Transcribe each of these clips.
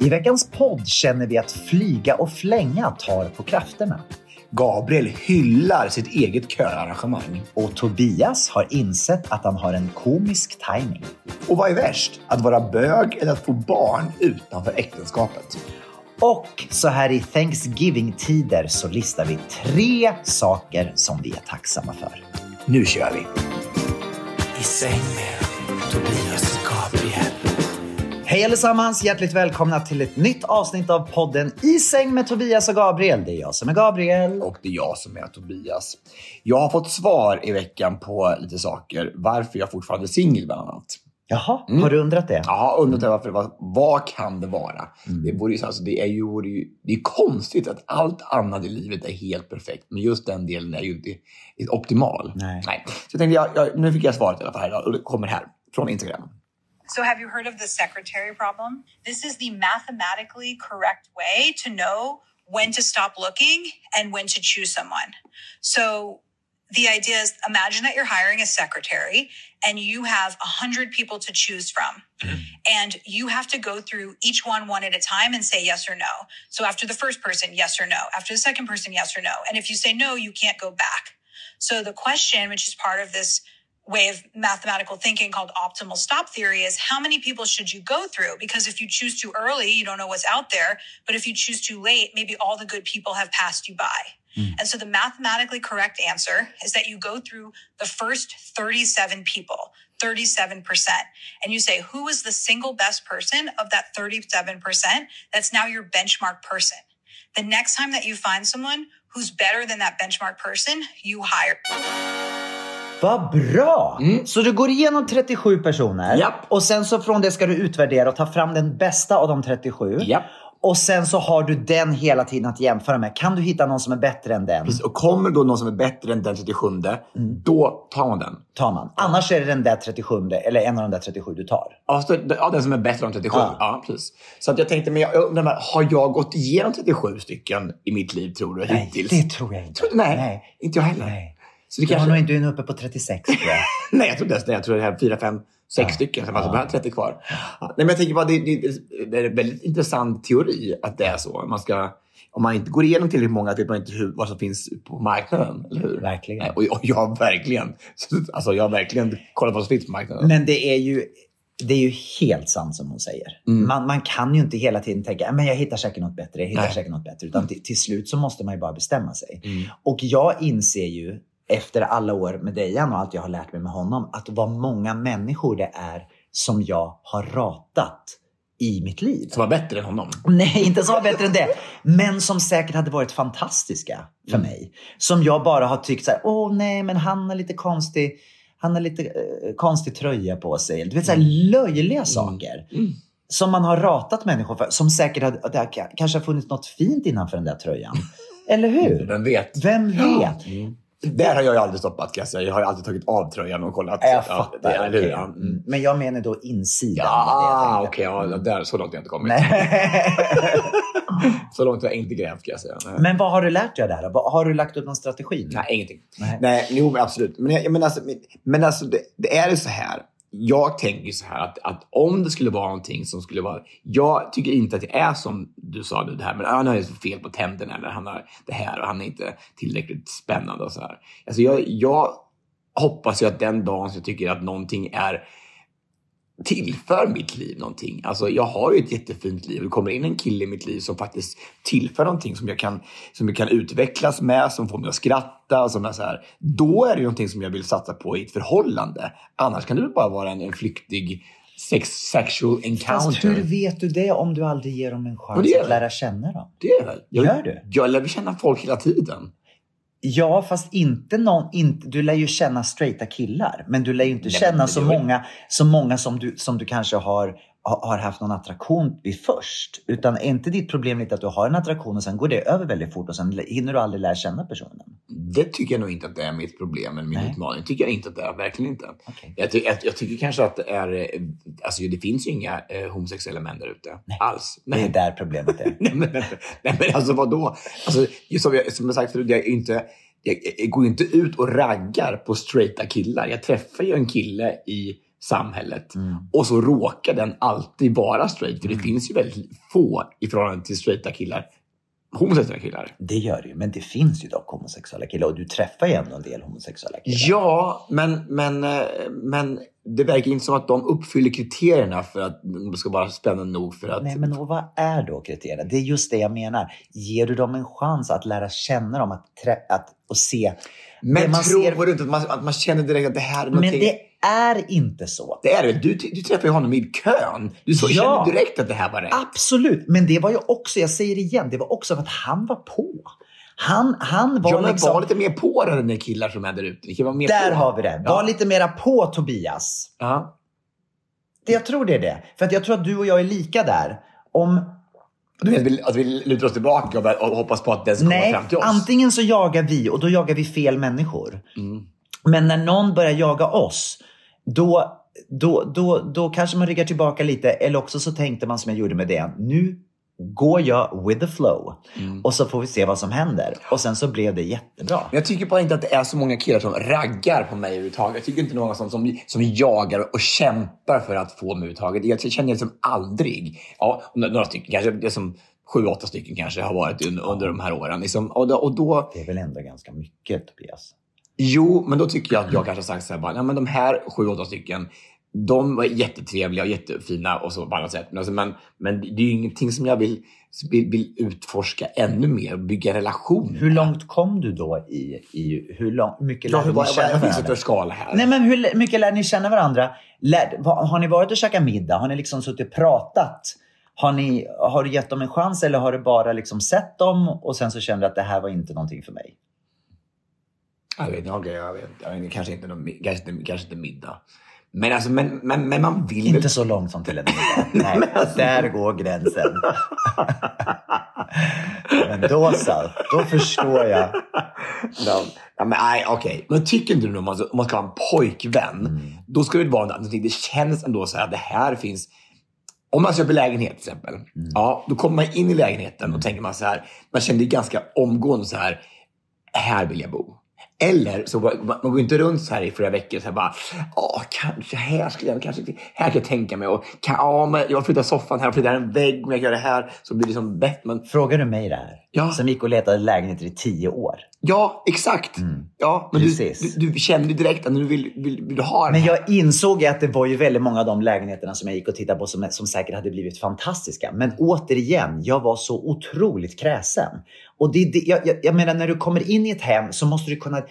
I veckans podd känner vi att flyga och flänga tar på krafterna. Gabriel hyllar sitt eget köarrangemang. Och Tobias har insett att han har en komisk timing. Och vad är värst? Att vara bög eller att få barn utanför äktenskapet? Och så här i Thanksgiving-tider så listar vi tre saker som vi är tacksamma för. Nu kör vi! I säng med Tobias Gabriel. Hej allesammans! Hjärtligt välkomna till ett nytt avsnitt av podden I säng med Tobias och Gabriel. Det är jag som är Gabriel. Och det är jag som är Tobias. Jag har fått svar i veckan på lite saker. Varför jag fortfarande är singel bland annat. Jaha, har du undrat det? Har undrat mm. varför. Vad, vad kan det vara? Mm. Det, vore, alltså, det är ju, vore ju det är konstigt att allt annat i livet är helt perfekt. Men just den delen är ju inte optimal. Nej. Nej. Så jag tänkte, jag, jag, nu fick jag svaret i alla fall här idag. Och det kommer här från Instagram. So, have you heard of the secretary problem? This is the mathematically correct way to know when to stop looking and when to choose someone. So, the idea is imagine that you're hiring a secretary and you have a hundred people to choose from mm-hmm. and you have to go through each one one at a time and say yes or no. So after the first person, yes or no. After the second person, yes or no. And if you say no, you can't go back. So the question, which is part of this way of mathematical thinking called optimal stop theory is how many people should you go through? Because if you choose too early, you don't know what's out there. But if you choose too late, maybe all the good people have passed you by. Hmm. And so the mathematically correct answer is that you go through the first 37 people, 37%. And you say, who is the single best person of that 37%? That's now your benchmark person. The next time that you find someone who's better than that benchmark person, you hire. Vad bra! Så du går igenom 37 personer Japp. och sen så från det ska du utvärdera och ta fram den bästa av de 37. Japp. Och sen så har du den hela tiden att jämföra med. Kan du hitta någon som är bättre än den? Precis. Och kommer då någon som är bättre än den 37, då tar man den. tar man. Annars är det den där 37 eller en av de där 37 du tar. Ja, så, ja, den som är bättre än 37. Ja. Ja. precis. Så att jag tänkte, men jag undrar, men har jag gått igenom 37 stycken i mitt liv, tror du, Nej, hittills? det tror jag inte. Tror du- nej, Nej. inte jag heller. Nej. Så det kanske... nog inte du är nog uppe på 36 tror jag. Nej, jag tror det. Jag tror det här är 4, 5, 6 stycken. Så alltså bara 30 kvar. Ja. Nej, men jag tänker bara, det, det, det är en väldigt intressant teori att det är så. Man ska, om man inte går igenom tillräckligt många vet man inte hur, vad som finns på marknaden. Eller hur? Verkligen. Nej, Och, och jag har verkligen, alltså jag har verkligen kollat vad som finns på marknaden. Men det är ju det är ju helt sant som hon säger. Man, man kan ju inte hela tiden tänka men jag hittar säkert något bättre. Jag hittar Nej. säkert något bättre. Utan till, till slut så måste man ju bara bestämma sig. Och jag inser ju efter alla år med Dejan och allt jag har lärt mig med honom att vad många människor det är som jag har ratat i mitt liv. Som var bättre än honom. Nej, inte som var bättre än det. Men som säkert hade varit fantastiska för mig. Som jag bara har tyckt så här, åh nej, men han är lite konstig. Han har lite eh, konstig tröja på sig. Du vet, så här löjliga saker. Som man har ratat människor för. Som säkert hade, det kanske har funnits något fint innanför den där tröjan. Eller hur? Vem vet? Vem vet? Där har jag ju aldrig stoppat kan jag säga. Jag har alltid tagit av tröjan och kollat. Jag Ja, fattar. det, eller hur? okej. Ja, mm. Mm. Men jag menar då insidan. Ja, det okej. tänkte. ja, där, så långt har jag inte kommit. Så långt har jag inte grävt kan jag säga. Nej. Men vad har du lärt dig det? Vad- Har du lagt upp någon strategi? Nej, ingenting. Nej. Nej, jo, men absolut. Men, jag, men alltså, men, men alltså det, det är ju så här. Jag tänker så här att, att om det skulle vara någonting som skulle vara... Jag tycker inte att det är som du sa det här, men ah, han har ju fel på tänderna eller han har det här och han är inte tillräckligt spännande och så här. Alltså jag, jag hoppas ju att den dagen som jag tycker att någonting är tillför mitt liv någonting. Alltså jag har ju ett jättefint liv. Det kommer in en kille i mitt liv som faktiskt tillför någonting som jag kan, som jag kan utvecklas med, som får mig att skratta. Som är så här. Då är det någonting som jag vill satsa på i ett förhållande. Annars kan det bara vara en, en flyktig sex, sexual encounter. Fast hur vet du det om du aldrig ger dem en chans att lära känna dem? Det är väl? Jag, Gör du? Jag lär känna folk hela tiden. Ja, fast inte någon, inte, du lär ju känna straighta killar. Men du lär ju inte Nej, känna så många, så många som, du, som du kanske har, har haft någon attraktion vid först. Utan är inte ditt problem lite att du har en attraktion och sen går det över väldigt fort och sen hinner du aldrig lära känna personen? Det tycker jag nog inte att det är mitt problem eller min Nej. utmaning. tycker jag inte att det är. Verkligen inte. Okej. Jag, ty jag, jag tycker kanske att det är... eh, Alltså det finns ju inga eh, homosexuella män där ute. Alls. Det är där problemet är. Nej men, nej, men alltså vadå? Alltså, just som, jag, som jag sagt förut, jag, är inte, jag, jag går ju inte ut och raggar på straighta killar. Jag träffar ju en kille i samhället och så råkar den alltid vara straight. För det finns ju väldigt få i förhållande till straighta killar, homosexuella killar. Det gör det ju, men det finns ju dock homosexuella killar och du träffar ju ändå en del homosexuella killar. Ja, men, men, eh, men det verkar inte som att de uppfyller kriterierna för att de ska vara spännande nog för att... Nej, men och vad är då kriterierna? Det är just det jag menar. Ger du dem en chans att lära känna dem att att, och se? men det man tror ser- du inte att man, att man känner direkt att det här är Men någonting... det är inte så. Det är det. Du, du träffade ju honom i kön. Du så, Ja. kände direkt att det här var rätt. Absolut, men det var ju också, jag säger det igen, det var också för att han var på. Han, han var Ja, men liksom... var lite mer på det när killar som är där ute. Mer Där på. har vi det. Ja. Var lite mera på Tobias. Ja. Det, jag tror det är det. För att jag tror att du och jag är lika där. Om... Du vi- att vi lutar oss tillbaka och, hoppas på att den ska komma Nej, fram till oss. antingen så jagar vi och då jagar vi fel människor. Mm. Men när någon börjar jaga oss, då, då, då, då kanske man ryggar tillbaka lite. Eller också så tänkte man som jag gjorde med det. Nu går jag with the flow. Mm. Och så får vi se vad som händer. Och sen så blev det jättebra. Jag tycker bara inte att det är så många killar som raggar på mig överhuvudtaget. Jag tycker inte någon som, som, som jagar och kämpar för att få mig överhuvudtaget. Jag känner liksom aldrig. Ja, några stycken, kanske det som sju, åtta stycken kanske har varit under, under de här åren. Liksom, och, då, och då, Det är väl ändå ganska mycket Tobias? Jo, men då tycker jag att jag kanske har sagt så här, bara, nej, men de här sju, åtta stycken, de var jättetrevliga och jättefina och så på alla sätt. Men, alltså, men, men det är ju ingenting som jag vill, vill, vill utforska ännu mer och bygga relation. Hur långt kom du då i, i hur lång, mycket Ja, lärde hur, ni känna vad finns det varandra? skala här? Nej men hur mycket lärde ni känna varandra? Lär, har ni varit och käkat middag? Har ni liksom suttit och pratat? Har, ni, har du gett dem en chans eller har du bara liksom sett dem och sen så kände du att det här var inte någonting för mig? Jag vet, okay, jag vet, jag vet kanske, inte någon, kanske, inte, kanske inte middag. Men, alltså, men, men, men man vill. Inte så långt som till en middag. Nej, alltså- där går gränsen. men då så, då förstår jag. Ja, ja, men nej, okej. Men tycker inte du om man, om man ska ha en pojkvän, Mm. då ska det vara någonting. Det känns ändå så här att det här finns... Om man köper lägenhet till exempel, Mm. ja, då kommer man in i lägenheten och tänker man så här, man känner det ganska omgående så här, här vill jag bo. Eller så man, går inte runt så här i flera veckor så här bara, ja kanske här skulle jag, kanske här kan jag tänka mig och kan, ja, men jag flyttar soffan här och flyttar en vägg om jag gör det här så blir det som bättre. Men Frågar du mig det här? Ja. Som gick och letade lägenheter i tio år. Ja, exakt. Ja, men du, du, du kände direkt att nu vill, vill, vill du ha den Men jag insåg att det var ju väldigt många av de lägenheterna som jag gick och tittade på som, som säkert hade blivit fantastiska. Men återigen, jag var så otroligt kräsen. Och det, det, jag, jag, jag menar, när du kommer in i ett hem så måste du kunna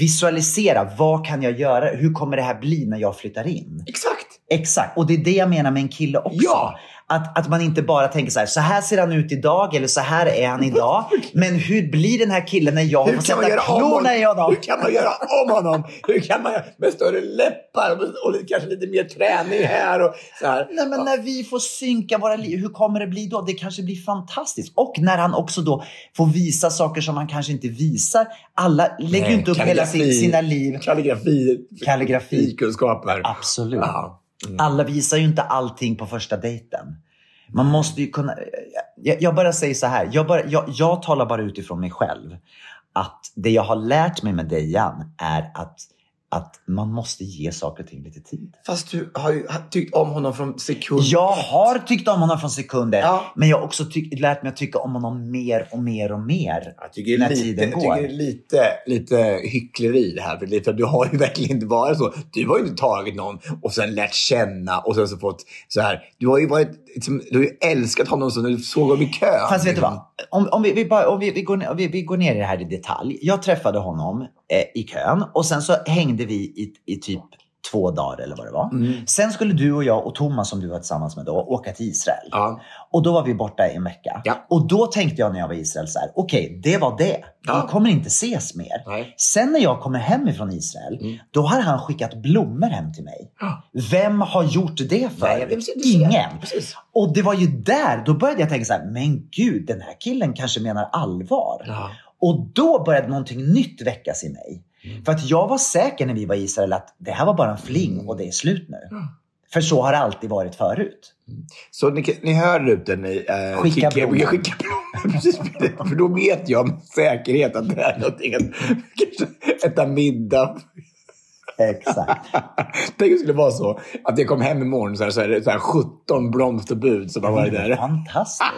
visualisera. Vad kan jag göra? Hur kommer det här bli när jag flyttar in? Exakt. Exakt, och det är det jag menar med en kille också. Ja. Att, att man inte bara tänker så här, så här ser han ut idag eller så här är han idag. Men hur blir den här killen när jag får sätta klorna i honom? Hur kan man göra om honom? Hur kan man göra med större läppar och, och kanske lite mer träning här och så här. Nej, men när vi får synka våra liv, hur kommer det bli då? Det kanske blir fantastiskt. Och när han också då får visa saker som han kanske inte visar. Alla lägger ju inte upp hela sina liv. Kalligrafi. Kalligrafi. Kunskaper. Absolut. Ja. Mm. Alla visar ju inte allting på första dejten. Man måste ju kunna... Jag, jag bara säger så här. Jag, bara, jag, jag talar bara utifrån mig själv. Att det jag har lärt mig med Dejan är att att man måste ge saker och ting lite tid. Fast du har ju tyckt om honom från sekund Jag har tyckt om honom från sekunder, Ja. men jag har också lärt mig att tycka om honom mer och mer och mer Jag tycker, när är lite, tiden jag går. tycker det är lite, lite hyckleri det här. För lite- för du har ju verkligen inte varit så. Du har ju inte tagit någon och sen lärt känna och sen så fått så här. Du har ju varit, liksom, du har ju älskat honom så när du såg honom i kön. Fast vet du vad? Om, om, vi, vi, bara, om vi, vi, går, ner- vi, vi går ner i det här i detalj. Jag träffade honom eh, i kön och sen så hängde vi i, i typ två dagar eller vad det var. Mm. Sen skulle du och jag och Thomas som du var tillsammans med då åka till Israel. Ja. Och då var vi borta i en vecka. Ja. Och då tänkte jag när jag var i Israel så här, okej, det var det. Ja. Vi kommer inte ses mer. Nej. Sen när jag kommer hem ifrån Israel, Mm. då har han skickat blommor hem till mig. Vem har gjort det för? Nej, Ingen. Precis. Och det var ju där, då började jag tänka så här, men gud, den här killen kanske menar allvar. Ja. Och då började någonting nytt väckas i mig. Mm. För att jag var säker när vi var i Israel att det här var bara en fling och det är slut nu. För så har det alltid varit förut. Så ni, ni hör ute, ni eh, Skicka blommor. skicka blommor. För då vet jag med säkerhet att det är någonting. Att, kanske äta middag. Exakt. Tänk om det skulle vara så att jag kom hem imorgon så, här, så är det så här 17 blomsterbud som har varit där. Fantastiskt.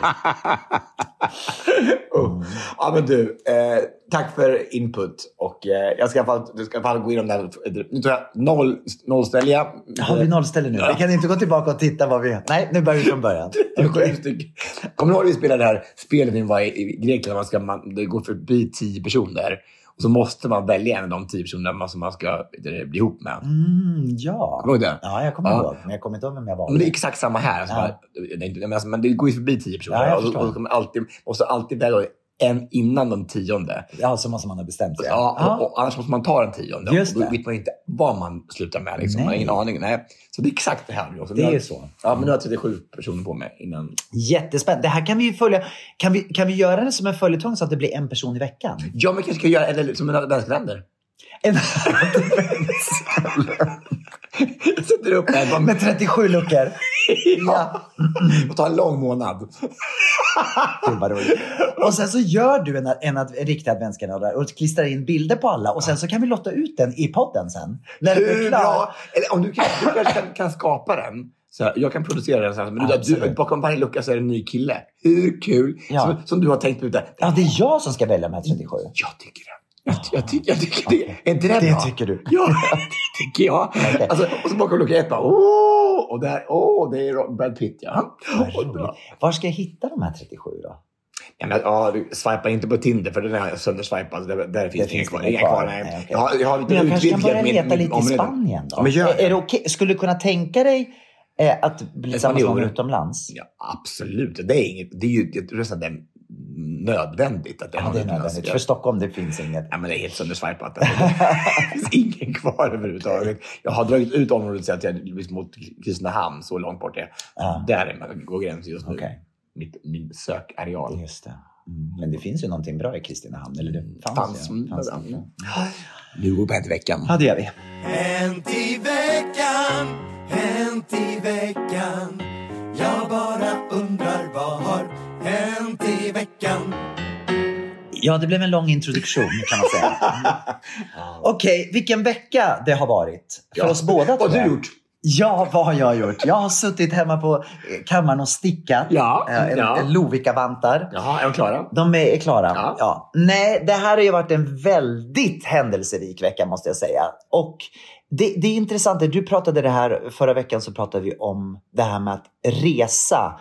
Oh. Ja, men du, eh, tack för input. Och, eh, jag ska i alla fall, gå igenom det här. Nu tar jag noll, nollställer jag. Har vi nollställe nu? Vi kan inte gå tillbaka och titta vad vi... Nej, nu börjar vi från början. Stycken. Kommer du ihåg när vi spelade det här spelet när vi var i, i Grekland? Man ska, man, det går förbi tio personer. Och så måste man välja en av de tio personerna man- som man ska bli ihop med. Mm, ja. Kommer du ihåg det? Ja, jag kommer Ja. ihåg. Men jag kommer inte ihåg vem jag var. Men det är exakt samma här. Alltså Ja. bara, det men, alltså, men det går ju förbi tio personer. Ja, och, och, och, alltid, måste alltid välja en innan den tionde. Ja, så måste man ha bestämt sig. Ja, och, och annars måste man ta den tionde. Just och då det. vet man inte vad man slutar med. Liksom. Man har ingen aning. Nej. Så det är exakt det här. också. Det är så. Ja, men nu har jag 37 personer på mig innan. Jättespännande. Det här kan vi ju följa. Kan vi, kan vi göra det som en följetong så att det blir en person i veckan? Ja, men kanske ska göra eller, som en adventskalender. En... Jag sätter upp en. Med 37 luckor. Ja. Och ta en lång månad. Och sen så gör du en, en, en riktig adventskalender och klistrar in bilder på alla och sen så kan vi lotta ut den i podden sen. När du är Hur klar. bra? Eller om du, kan, du kanske kan, kan skapa den. Så här, jag kan producera den sen. Men du, du, bakom varje lucka så är det en ny kille. Hur kul? Ja. Som, som du har tänkt ut det. Ja, det är jag som ska välja de här 37. Jag tycker det. Jag, jag, tycker, jag tycker det. Är inte det Det bra? tycker du. Ja, det tycker jag. Okej. Alltså, och så bakom lucka ett bara, åh! Och där, åh, det är Brad Pitt ja. Roligt. Var ska jag hitta de här 37 då? Ja, men, ja, du swipar inte på Tinder för den är sönderswipad. Där, där finns det inga kvar. inga kvar. nej. Nej, okej. jag, har, jag har lite Men jag kanske kan börja leta min lite i. Spanien då? Men gör är, är det okej? Skulle du kunna tänka dig eh, att bli tillsammans med någon utomlands? Ja, absolut. Det är, inget, det är ju det är nästan det nödvändigt. Att det Ja, det är nödvändigt. Ja. För Stockholm det finns inget. Ja, men det är helt sönderswipat. Alltså, det finns ingen kvar överhuvudtaget. Jag har dragit ut området så att jag liksom mot Kristinehamn, så långt bort det är. Ja. Där är man, går gränsen just nu. Okej. Mitt, min sökareal. Just det. Mm. Men det finns ju någonting bra i Kristinehamn. Eller det fanns, Fanns, mm, Fanns ja. ju. Nu går vi på Hänt i veckan. Ja, det gör vi. Hänt i veckan, hänt i Ja, det blev en lång introduktion kan man säga. Okej, vilken vecka det har varit. För Ja. oss båda Vad har du gjort? Ja, vad har jag gjort? Jag har suttit hemma på eh, kammaren och stickat. Ja, Eh, ja. en Lovikka-vantar. Jaha, är de klara? De är, är klara. Ja. Ja. Nej, det här har ju varit en väldigt händelserik vecka måste jag säga. Och det, det är intressant, du pratade det här, förra veckan så pratade vi om det här med att resa.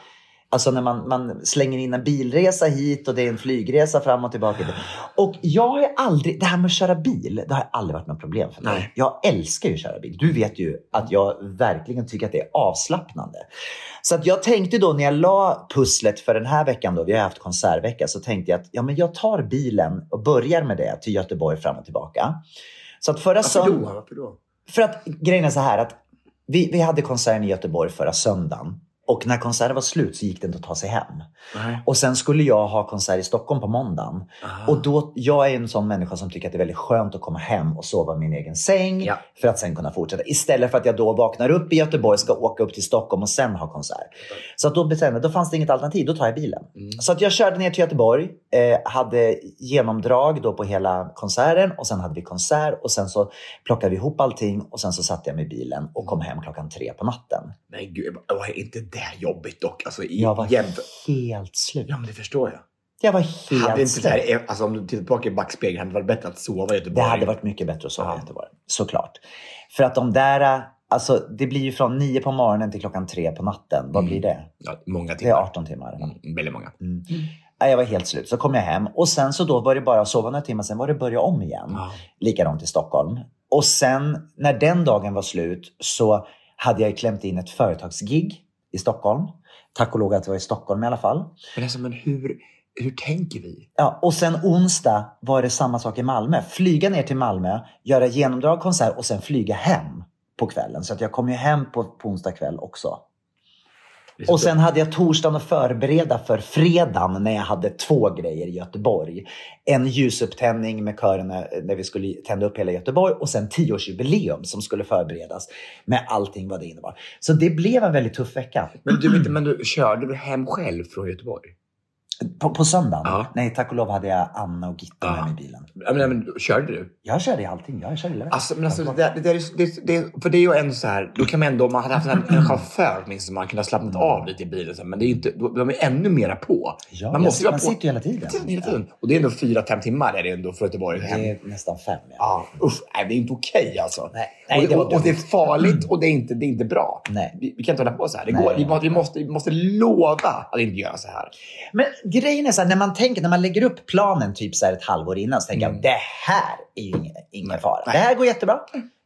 Alltså när man, man slänger in en bilresa hit och det är en flygresa fram och tillbaka. Och jag har aldrig, det här med att köra bil, det har aldrig varit något problem för mig. Nej. Jag älskar ju att köra bil. Du vet ju att jag verkligen tycker att det är avslappnande. Så att jag tänkte då när jag la pusslet för den här veckan, då, vi har haft konsertvecka, så tänkte jag att ja, men jag tar bilen och börjar med det till Göteborg fram och tillbaka. Så att förra Varför söndagen... då? Varför då? För att grejen är så här att vi, vi hade konserten i Göteborg förra söndagen. Och när konserten var slut så gick det inte att ta sig hem. Nej. Och sen skulle jag ha konsert i Stockholm på måndagen. Och då, jag är en sån människa som tycker att det är väldigt skönt att komma hem och sova i min egen säng. Ja. För att sen kunna fortsätta. Istället för att jag då vaknar upp i Göteborg, ska åka upp till Stockholm och sen ha konsert. Så att då bestämde då fanns det inget alternativ. Då tar jag bilen. Så att jag körde ner till Göteborg. Eh, hade genomdrag då på hela konserten. Och sen hade vi konsert. Och sen så plockade vi ihop allting. Och sen så satte jag mig i bilen och kom hem klockan tre på natten. Men gud, är inte det jobbigt dock? Alltså, i, Jag var helt slut. Ja, men det förstår jag. Jag var helt Hade inte slut. här, alltså, om du tittar tillbaka i backspegeln, hade det varit bättre att sova i Det Göteborg? hade varit mycket bättre att sova i Ja. Göteborg. Såklart. För att de där, alltså det blir ju från nio på morgonen till klockan tre på natten. Vad blir det? Ja, många Det är timmar. 18 timmar. Mm, väldigt många. Nej, Jag var helt slut. Så kom jag hem och sen så då var det bara att sova några timmar, sen var det börja om igen. Ja. Likadant i Stockholm. Och sen när den dagen var slut så hade jag klämt in ett företagsgig i Stockholm. Tack och lov att det var i Stockholm i alla fall. Men, alltså, men hur, hur tänker vi? Ja, och sen onsdag var det samma sak i Malmö. Flyga ner till Malmö, göra genomdrag, konsert och sen flyga hem på kvällen. Så att jag kom ju hem på, på onsdag kväll också. Och sen hade jag torsdagen att förbereda för fredagen när jag hade två grejer i Göteborg. En ljusupptändning med körerna när vi skulle tända upp hela Göteborg och sen tioårsjubileum som skulle förberedas med allting vad det innebar. Så det blev en väldigt tuff vecka. Men du, men du körde du hem själv från Göteborg? På, på söndagen? Ja. Nej, tack och lov hade jag Anna och Gitta Ja. med mig i bilen. Ja, men, men, körde du? Jag körde allting. Jag körde. Alltså, men alltså, det, där- det, där är- det, det, för det är ju ändå så här, då kan man ändå, om man hade haft en, en chaufför åtminstone, man kunde ha slappnat av lite i bilen. så Men det är ju inte, då- är ännu mera på. Ja, man måste ju man på sitter ju hela tiden. Hela tiden, tiden. Och det är ändå fyra, fem timmar är det ändå från Göteborg hem. Det är nästan fem. Ja. Ja, usch, nej, det är inte okej alltså. Nej, nej, och, det och, och det är farligt och det är inte, det är inte bra. Nej. Vi, vi kan inte hålla på så här. Det Nej, går, vi, vi, måste, vi måste lova att inte göra så här. Men grejen är så här, när man tänker, när man lägger upp planen typ så här ett halvår innan så tänker jag det här är ju ingen, ingen fara. Det här går jättebra.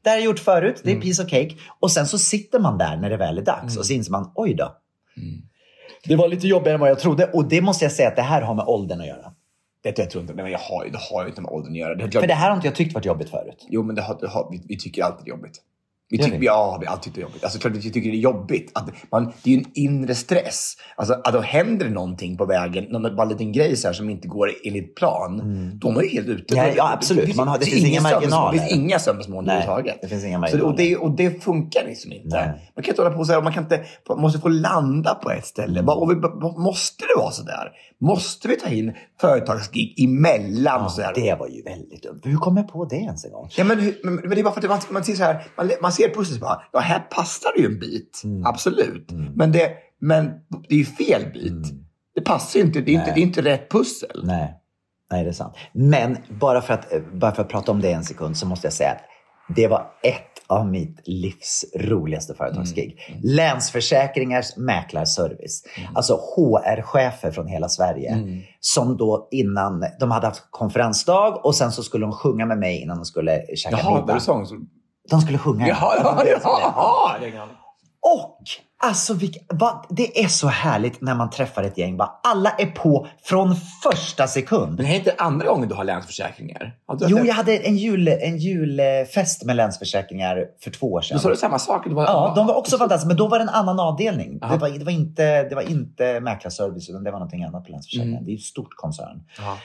Det här har jag gjort förut. Det är piece of cake. Och sen så sitter man där när det väl är dags och så inser man, oj då. Det var lite jobbigare än vad jag trodde och det måste jag säga att det här har med åldern att göra. Det jag tror inte, nej, men jag har, det har ju inte med åldern att göra. Det För det här har inte jag tyckt varit jobbigt förut. Jo, men det har, det har, vi, vi tycker alltid det är jobbigt. Vi tycker, ja, vi alltid tyckt det är jobbigt. Alltså, klart, vi tycker det är jobbigt. Att man, det är ju en inre stress. Alltså, att då händer det någonting på vägen, någon bara en liten grej så här, som inte går enligt plan, då är man ju helt ute. Ja, ja, absolut. Man har- det finns inga marginaler. Det finns inga sömnmål Nej, överhuvudtaget. det finns inga Så, marginaler. och, det, och det funkar liksom inte. Nej. Man kan inte hålla på så här, man kan inte, man måste få landa på ett ställe. Mm. Och vi, måste det vara så där? Måste vi ta in företagsgig emellan? och så här? Det var ju väldigt dumt. Hur kom jag på det ens en gång? Ja, men, men, men det är bara för att man, man ser så här, man, man ser pusslet bara, ja här passar det ju en bit. Mm. Absolut. Men, det, men det är ju fel bit. Det passar ju inte, det är inte, det är inte rätt pussel. Nej. Nej, det är sant. Men bara för, att, bara för att prata om det en sekund så måste jag säga att det var ett av mitt livs roligaste företagsgig. Länsförsäkringars mäklarservice. Alltså HR-chefer från hela Sverige. Som då innan, de hade haft konferensdag och sen så skulle de sjunga med mig innan de skulle käka Jaha, middag. det sång? Så... De skulle sjunga. Jaha, ja, Det Och alltså, vilka, vad, det är så härligt när man träffar ett gäng. Bara, alla är på från första sekund. Men det här är inte andra gången du har länsförsäkringar? Har Jo, jag hade en, jul, en julfest med Länsförsäkringar för två år sedan. Då sa du samma sak? Var, Ja, de var också fantastiska, men då var det en annan avdelning. Aha. Det var, det, var inte, det var inte mäklarservice, utan det var någonting annat på Länsförsäkringar. Mm. Det är ju ett stort koncern. Ja.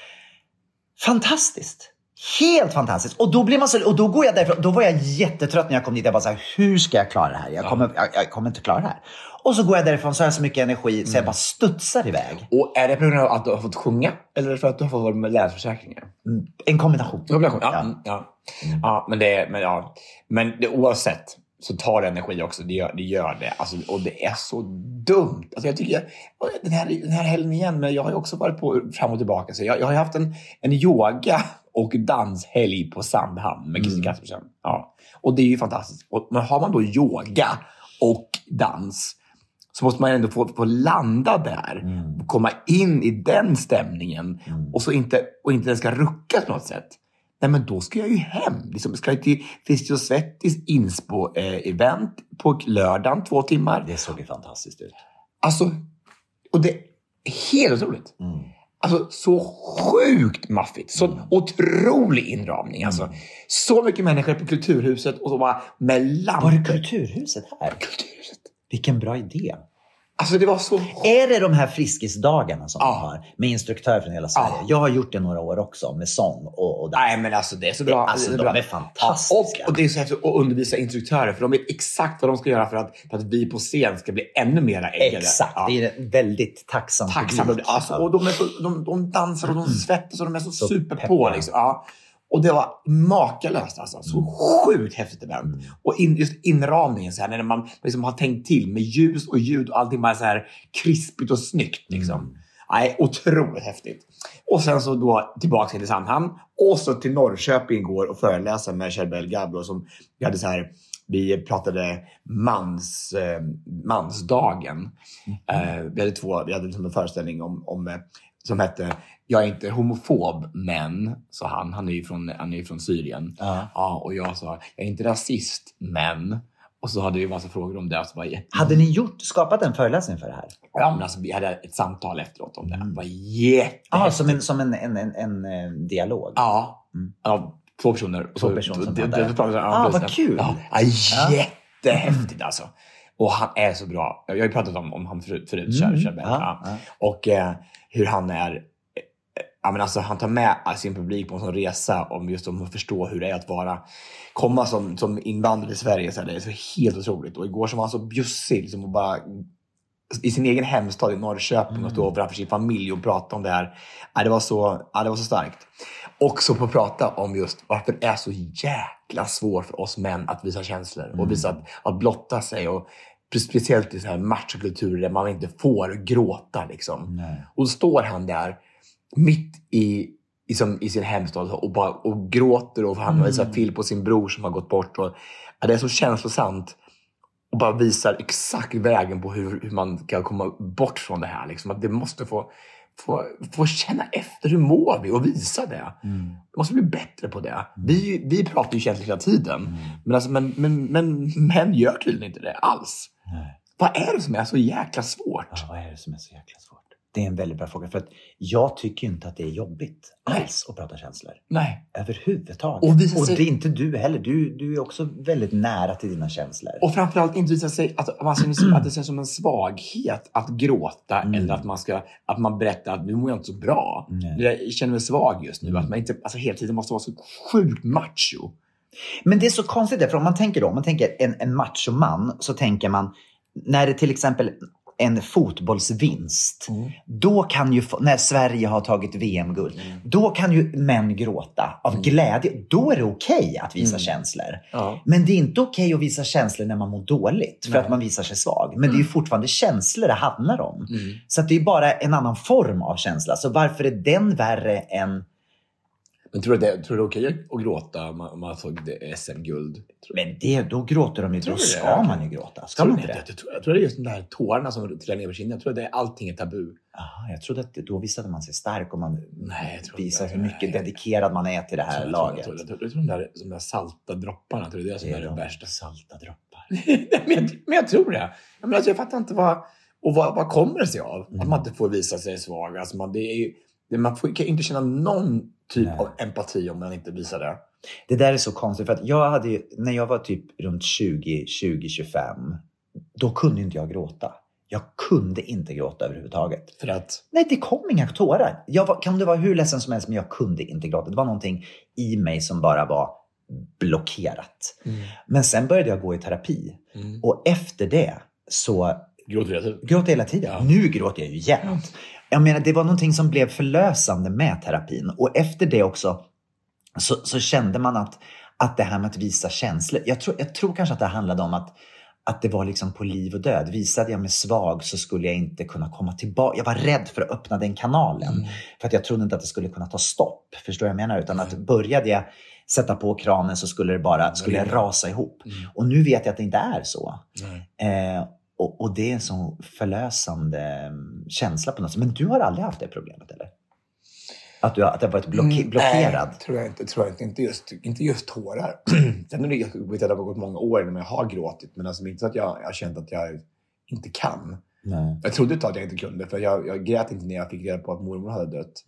Fantastiskt! Helt fantastiskt. Och då, blir man så, och då går jag därifrån. Då var jag jättetrött när jag kom dit. Jag bara så här, hur ska jag klara det här? Jag kommer, jag, jag kommer inte klara det här. Och så går jag därifrån så har jag så mycket energi så jag bara studsar iväg. Och är det på grund av att du har fått sjunga? Eller för att du har fått vara med länsförsäkringar? Mm, En kombination. Kombination, ja. Ja. Mm, ja. ja men, det, men, ja. men det, oavsett så tar det energi också. Det gör det. Gör det. Alltså, och det är så dumt. Alltså, jag tycker, jag, den, här, den här helgen igen, men jag har ju också varit på fram och tillbaka. Så jag, jag har ju haft en, en yoga och danshelg på Sandhamn med Christer Kaspersen. Ja. Och det är ju fantastiskt. Och, men har man då yoga och dans så måste man ändå få, få landa där. Och komma in i den stämningen. Och, så inte, och inte den ska ruckas på något sätt. Nej, men då ska jag ju hem. Liksom, ska jag till Friskis och Svettis inspo-event på lördagen, två timmar. Det såg ju fantastiskt ut. Alltså, och det är helt otroligt. Mm. Alltså så sjukt maffigt. Så otrolig inramning. Alltså. Så mycket människor på Kulturhuset och så bara med lampor. Var det Kulturhuset här? Kulturhuset. Vilken bra idé. Alltså det var så... Är det de här friskisdagarna som Ja. de har med instruktörer från hela Sverige? Ja. Jag har gjort det några år också med sång och, och dans. Nej men alltså det är så bra. Alltså, Det de bra. är fantastiska. Ja, och, och det är så häftigt att undervisa instruktörer för de vet exakt vad de ska göra för att, för att vi på scen ska bli ännu mera äggade. Exakt, Ja. det är en väldigt tacksam Tacksam. publik. Alltså, och de, är så, de, de dansar och de svettas och de är så, Så super på. Liksom. Ja. Och det var makalöst alltså. Så sjukt häftigt event. Och in, just inramningen så här, när man liksom har tänkt till med ljus och ljud och allting bara så här krispigt och snyggt. Liksom. Nej, otroligt häftigt. Och sen så då tillbaka till Sandhamn och så till Norrköping igår och föreläsa med Cherbel Gabro som vi hade så här vi pratade mans, eh, mansdagen. Eh, vi hade två, vi hade liksom en föreställning om, om, eh, som hette Jag är inte homofob, men, sa han. Han är ju från, han är ju från Syrien. Ja. Ja, och jag sa, jag är inte rasist, men. Och så hade vi massa frågor om det. Och så var jätte... Hade ni gjort, skapat en föreläsning för det här? ja, men alltså, vi hade ett samtal efteråt om det. Det var jättehäftigt. Ja, som en, som en, en, en, en, eh, dialog? Ja. Mm. ja två personer. Två personer som det- pratade. det- det- ja, Ah, vad kul. Ja, jättehäftigt alltså. Och han är så bra. Jag har ju pratat om, om han förut, förut Mm. Bell. Ja, Ja. ja. Och eh, hur han är eh, Ja, men alltså, han tar med sin publik på en sån resa om just om att förstå hur det är att vara, komma som, som invandrare i Sverige. Så här, det är så helt otroligt. Och igår så var han så bjussig liksom, och bara i sin egen hemstad i Norrköping och stå framför sin familj och prata om det här. Ja, det, var så, ja, det var så starkt. Också på att prata om just varför det är så jäkla svårt för oss män att visa känslor och visa att, att blotta sig. Och speciellt i så här machokulturer där man inte får gråta. Liksom. Nej. Och då står han där mitt i, i, som, i sin hemstad och, bara, och gråter och han visar film på sin bror som har gått bort. Och, ja, det är så känslosamt och bara visar exakt vägen på hur, hur man kan komma bort från det här. Liksom. Att det måste få, få, få känna efter hur mår vi och visa det. Vi måste bli bättre på det. Vi, vi pratar ju känslor hela tiden. Men, alltså, men, men, men män gör tydligen inte det alls. Nej. Vad är det som är så jäkla svårt? Ja, vad är det som är så jäkla svårt? Det är en väldigt bra fråga. För att jag tycker inte att det är jobbigt alls att prata känslor. Nej. Överhuvudtaget. Och Och, sig- det är inte du heller. Du, du är också väldigt nära till dina känslor. Och framförallt inte visa sig att, man ser, att det känns som en svaghet att gråta Mm. eller att man, ska, att man berättar att nu mår jag inte så bra. Nej. Jag känner mig svag just nu. Att man inte alltså, hela tiden måste vara så sjukt macho. Men det är så konstigt, för om man tänker då, om man tänker en, en machoman, så tänker man, när det till exempel en fotbollsvinst, då kan ju, när Sverige har tagit VM-guld, då kan ju män gråta av glädje. Då är det okej att visa känslor. Ja. Men det är inte okej att visa känslor när man mår dåligt, för Nej. att man visar sig svag. Men det är ju fortfarande känslor det handlar om. Mm. Så det är bara en annan form av känsla. Så varför är den värre än... Men tror du det, tror du det är okej att gråta om man, tagit SM-guld? Men det, då gråter de ju, då det? ska Okej. man ju gråta. Ska man inte det? det? Jag, tror, jag tror det är just de där tårarna som trillar ner på kinden. Jag tror att det är, allting är tabu. Aha, jag trodde att det- då visade man sig stark och man Nej, visar hur det. mycket dedikerad man är till det här Jag laget. Jag tror, jag tror, jag tror de, där, de där salta dropparna, tror du det är det är det de värsta? salta droppar. men, jag, men jag tror det. Jag, menar, alltså, jag fattar inte vad... Och vad, vad kommer det sig av? Mm. Att man inte får visa sig svag. Alltså, man, det är ju, det, man får, kan inte känna någon typ Nej. av empati om man inte visar det. Det där är så konstigt för att jag hade ju, när jag var typ runt 20, 20, 25, då kunde inte jag gråta. Jag kunde inte gråta överhuvudtaget. För att... Nej, det kom inga tårar. Jag var, kan det vara hur ledsen som helst, men jag kunde inte gråta. Det var någonting i mig som bara var blockerat. Men sen började jag gå i terapi. Mm. Och efter det så Gråter hela tiden. gråter hela tiden. Ja. Nu gråter jag ju jämt. Jag menar, det var någonting som blev förlösande med terapin. Och efter det också så, så kände man att, att det här med att visa känslor. Jag tror, jag tror kanske att det handlade om att, att det var liksom på liv och död. Visade jag mig svag så skulle jag inte kunna komma tillbaka. Jag var rädd för att öppna den kanalen. För att jag trodde inte att det skulle kunna ta stopp. Förstår du vad jag menar? Utan att började jag sätta på kranen så skulle det bara skulle jag rasa ihop. Och nu vet jag att det inte är så. Eh, och, och det är en sån förlösande mm, känsla på något sätt. Men du har aldrig haft det problemet eller? Att du har, att det har varit blocke, blockerad? Nej, tror jag inte. Tror jag inte. Inte, just, inte just tårar. Sen är det, jag vet att det har gått många år innan jag har gråtit. Men alltså, inte så att jag, har känt att jag inte kan. Nej. Jag trodde ett tag att jag inte kunde. För jag, jag grät inte när jag fick reda på att mormor hade dött.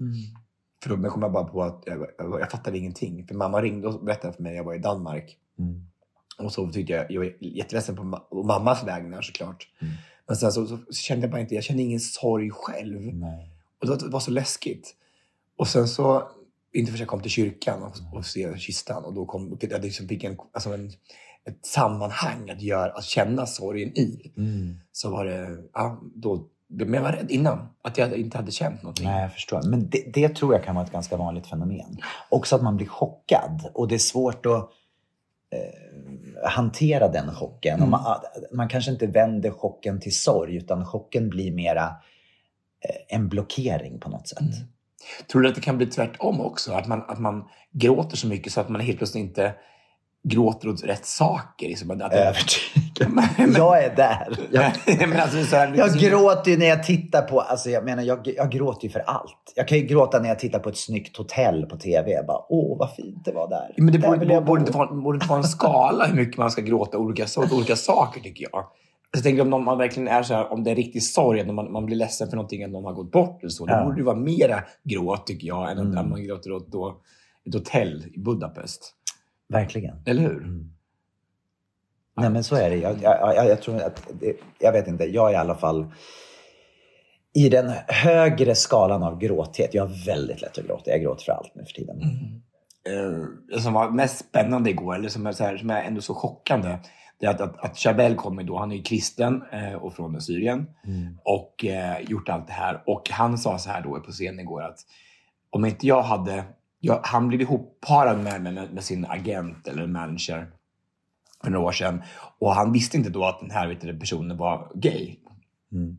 För då kom jag bara på att jag, jag, jag fattade ingenting. För mamma ringde och berättade för mig att jag var i Danmark. Mm. Och så tyckte jag, jag var jätteledsen på, ma- på mammas vägnar såklart. Mm. Men sen så, så kände jag bara inte, jag kände ingen sorg själv. Nej. Och det var, det var så läskigt. Och sen så, inte förrän jag kom till kyrkan och, och se kistan och då kom, jag liksom fick en, alltså en, ett sammanhang att, göra, att känna sorgen i. Mm. Så var det, ja, då, men jag var rädd innan. Att jag inte hade känt någonting. Nej, jag förstår. Men det, det tror jag kan vara ett ganska vanligt fenomen. Också att man blir chockad. Och det är svårt att eh, hantera den chocken. Mm. Och man, man kanske inte vänder chocken till sorg, utan chocken blir mera eh, en blockering på något sätt. Mm. Tror du att det kan bli tvärtom också? Att man, att man gråter så mycket så att man helt plötsligt inte gråter åt rätt saker? Liksom. Att, Övertygad. Jag är där. Jag, men alltså, så här, jag gråter ju när jag tittar på, alltså jag menar jag, jag gråter ju för allt. Jag kan ju gråta när jag tittar på ett snyggt hotell på TV. Jag bara, åh vad fint det var där. Men det Där borde, borde, bo. inte vara, borde inte vara en skala hur mycket man ska gråta olika, så- åt olika saker, tycker jag. Jag tänker om någon, man verkligen är så här, om det är riktig sorg, att man, man blir ledsen för någonting, att någon har gått bort eller så. Då Ja. borde det vara mera gråt, tycker jag, än att Mm. man gråter åt då, ett hotell i Budapest. Verkligen. Eller hur? Mm. Nej men så är det. Jag, jag, jag, tror att, det, jag vet inte, jag är i alla fall i den högre skalan av gråthet. Jag har väldigt lätt att gråta. Jag gråter för allt nu för tiden. eh, det som var mest spännande igår, eller som är, så här, som är ändå så chockande, det är att, att, att Chabel kommer då, han är ju kristen eh, och från Syrien Mm. och eh, gjort allt det här. Och han sa så här då på scenen igår att om inte jag hade, jag, han blev ihopparad med, med, med sin agent eller manager för några år sedan och han visste inte då att den här personen var gay. Mm.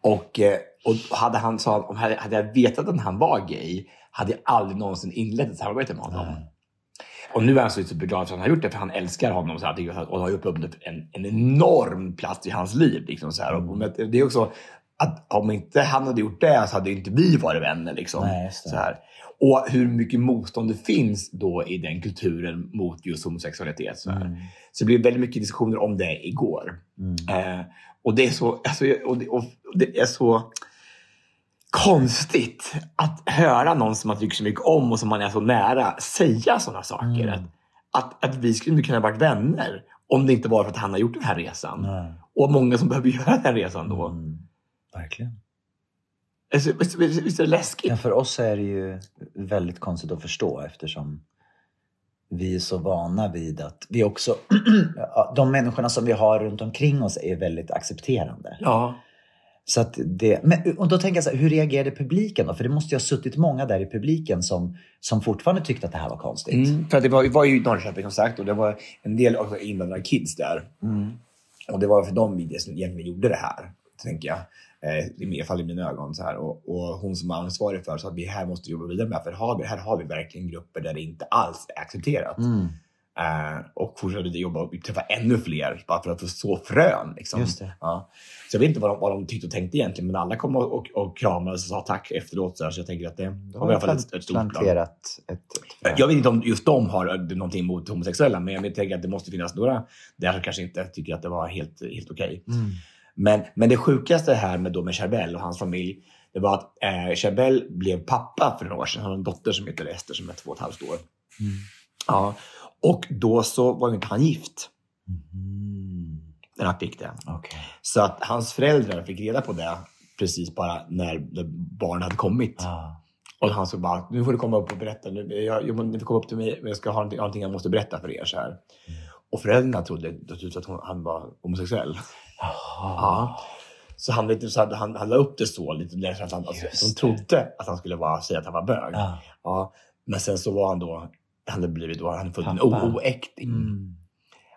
Och, eh, och hade han sa, om hade, hade jag vetat att han var gay hade jag aldrig någonsin inlett ett samarbete med honom. Nej. Och nu är han så superglad för att han har gjort det, för han älskar honom så här, och har uppnått en, en enorm plats i hans liv. Liksom, så här. Och men det är också att om inte han hade gjort det så hade inte vi varit vänner. Liksom, Nej, så här. Och hur mycket motstånd det finns då i den kulturen mot just homosexualitet. Så, här. Mm. så det blev väldigt mycket diskussioner om det igår. Mm. Eh, och det är så, alltså, och det, och det är så konstigt att höra någon som man tycker så mycket om och som man är så nära säga sådana saker. Mm. Att, att, vi skulle kunna ha varit vänner om det inte var för att han har gjort den här resan. Nej. Och många som behöver göra den resan då. Mm. Verkligen. Alltså, visst, är det läskigt? Ja, för oss är det ju väldigt konstigt att förstå eftersom vi är så vana vid att vi också, de människorna som vi har runt omkring oss är väldigt accepterande. Ja. Så att det, men, och då tänker jag så här, hur reagerade publiken då? För det måste ju ha suttit många där i publiken som, som fortfarande tyckte att det här var konstigt. Mm, för att det var, var ju Norrköping som sagt och det var en del invandrarkids där. Mm. Och det var för dem vi egentligen gjorde det här, tänker jag. Eh, I alla fall i mina ögon. Så här. Och, och hon som var ansvarig för så att vi här måste jobba vidare med. För har vi, här har vi verkligen grupper där det inte alls är accepterat. Mm. Eh, och fortsätta jobba och träffa ännu fler bara för att få så frön. Liksom. Ja. Så jag vet inte vad de, vad de tyckte och tänkte egentligen, men alla kom och, och, och kramades och sa tack efteråt. Så, här, så jag tänker att det har i alla fall ett, ett stort plan. ett, ett Jag vet inte om just de har någonting emot homosexuella, men jag tänker att det måste finnas några där som kanske inte tycker att det var helt, helt okej. Mm. Men, men det sjukaste här med, då med Charbel och hans familj, det var att eh, Charbel blev pappa för några år sedan. Han har en dotter som heter Ester som är två och ett halvt år. Mm. Ja, och då så var ju inte han gift Mm. när han fick det. Okej. Så att hans föräldrar fick reda på det precis bara när barnet hade kommit. Ah. Och han sa bara, nu får du komma upp och berätta. Nu, jag, jag, ni får komma upp till mig, men jag ska ha någonting, någonting jag måste berätta för er. Så här. Och föräldrarna trodde trodde att hon, han var homosexuell. Ja. Så han, du, så han, han, han la upp det så lite så att han, alltså, de trodde att han skulle vara, säga att han var bög. Ah. Ja. Men sen så var han då, han hade blivit då, han hade fått en oäkting. Mm.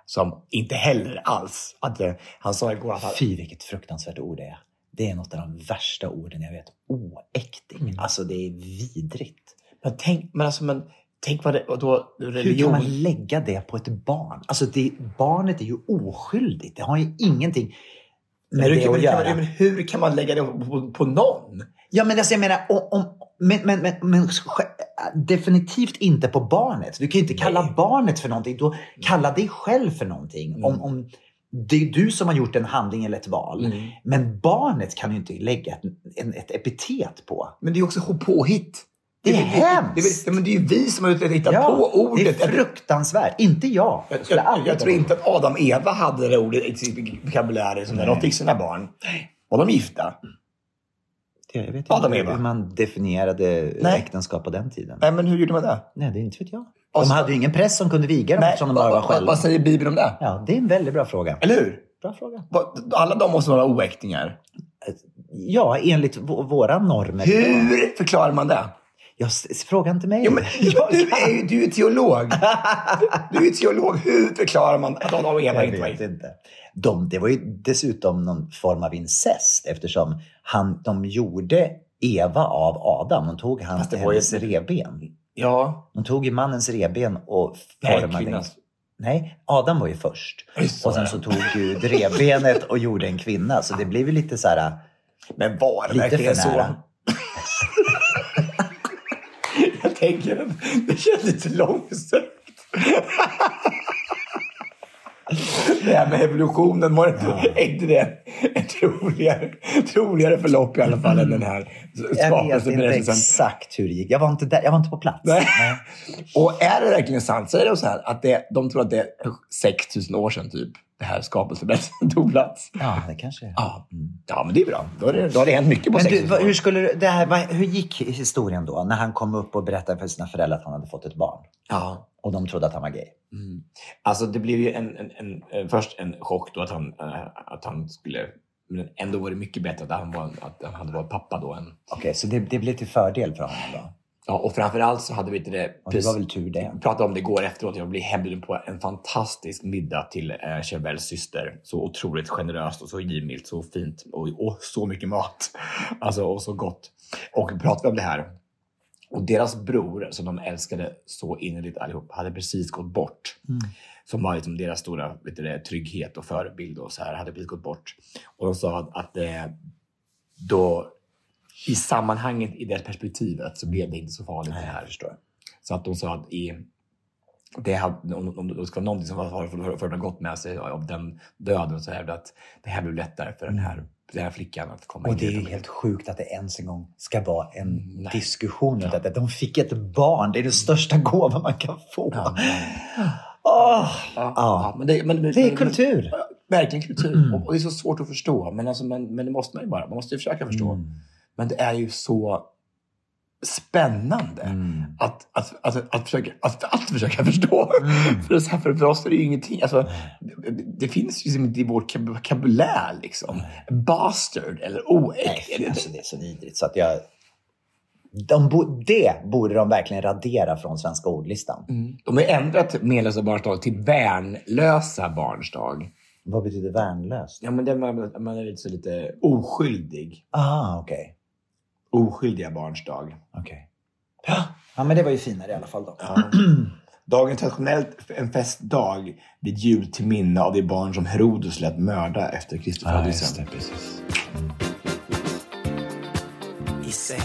Som inte heller alls hade, han sa igår att han, Fy vilket fruktansvärt ord det är. Det är något av de värsta orden jag vet. Oäkting. Mm. Alltså det är vidrigt. men tänk, men alltså, men, tänk vad det, och då Hur kan religion. man lägga det på ett barn? Alltså det, barnet är ju oskyldigt. Det har ju ingenting med Men hur, det kan, att göra. man, men hur kan man lägga det på, på någon? Ja men alltså jag menar, om, om, men, men, men, men definitivt inte på barnet. Du kan ju inte kalla Nej. barnet för någonting. Du kalla dig själv för någonting. Mm. Om, om det är du som har gjort en handling eller ett val. Mm. Men barnet kan ju inte lägga ett, en, ett epitet på. Men det är också påhitt. Det är Det, hemskt. det, det, men det är ju vi som har hittat Ja, på ordet. det är fruktansvärt. Inte jag. Jag, jag, aldrig jag tror inte att Adam och Eva hade det ordet i sin vokabulär när de fick sina barn. Var de gifta? Jag vet inte Adam Eva. hur man definierade Nej. äktenskap på den tiden. Nej, men hur gjorde man det? Nej, det är inte vet jag. De så- hade ju ingen press som kunde viga dem Nej, eftersom de bara var själva. vad säger Bibeln om det? Ja, det är en väldigt bra fråga. Eller hur? Bra fråga. Alla de måste vara oäktingar. Ja, enligt våra normer. Hur förklarar man det? Jag, fråga inte mig. Jo, men, du, kan- är ju, du är teolog. Du är teolog. Hur förklarar man att Adam och Eva inte var inte. De, det var ju dessutom någon form av incest eftersom han, de gjorde Eva av Adam. De tog hans, var ju- hennes revben. Ja, De tog ju mannens revben och Nej, formade... kvinnans. Nej, Adam var ju först. Just Och sen så tog Gud revbenet och gjorde en kvinna. Så det blev ju lite så här... men var det verkligen så? Att det känns lite långsökt. Det här med evolutionen, var det inte, är inte det ett troligare, troligare förlopp i alla fall än den här Jag vet inte exakt hur det gick. Jag var inte, där, jag var inte på plats. Nej. Och är det verkligen sant? Säger de så här att det, de tror att det är 6000 år sedan typ det här skapelseberättelsen tog plats? Ja, det kanske. Ja, ja men det är bra. Då, är det, då har det hänt mycket på Men 6000 du, vad- år. hur, skulle det här, vad, hur gick historien då när han kom upp och berättade för sina föräldrar att han hade fått ett barn? Ja. Och de trodde att han var gay. Alltså det blev ju en, en, en, en, först en chock då att han, eh, att han skulle... Men ändå var det mycket bättre att han, var, att han hade varit pappa då. Än, Okej, så det, det blev till fördel för honom då? Ja, och framförallt så hade vi inte det... Och det var väl tur det. Vi pratade om det igår efteråt. Jag blev hembjuden på en fantastisk middag till eh, Chevelles syster. Så otroligt generöst och så givmilt, så fint och, och så mycket mat. Alltså, och så gott. Och vi pratade om det här. Och deras bror, som de älskade så innerligt allihop, hade precis gått bort. Som var liksom deras stora vet du, trygghet och förebild och så här, hade precis gått bort. Och de sa att, att eh, då i sammanhanget, i det perspektivet, så blev det inte så farligt det här. förstår. Så att de sa att i, det hade, om, om det ska vara någonting som har för, för, gott med sig av den döden så är det att det här blev lättare för den här, den här flickan att komma Och in det är ju helt sjukt att det ens en gång ska vara en nej. diskussion om detta. De fick ett barn. Det är den största gåvan man kan få. Ja. Åh! Ja, Ja. ja, men det, men, Det är kultur. Men, verkligen kultur. Och, och det är så svårt att förstå. Men, alltså, men, men det måste man ju bara. Man måste ju försöka förstå. Men det är ju så spännande att, att, att, att, försöka, att, att försöka förstå. För, så här, för, för oss är det ju ingenting. Alltså, det, det finns ju liksom inte i vår kab- vokabulär. Liksom. Bastard eller Nej, oäkt. fy, alltså, det är så vidrigt så att jag... De bo, det borde de verkligen radera från svenska ordlistan. De har ändrat medlösa barns dag till värnlösa barns dag. Vad betyder värnlöst? Ja, men det, man, man är lite, så lite oskyldig. Ah, okej. Oskyldiga barns dag. Okej. Ja, men det var ju finare i alla fall då. Ja. Dagen traditionellt en festdag vid jul till minne av de barn som Herodes lät mörda efter Kristi födelse. det, precis. I säng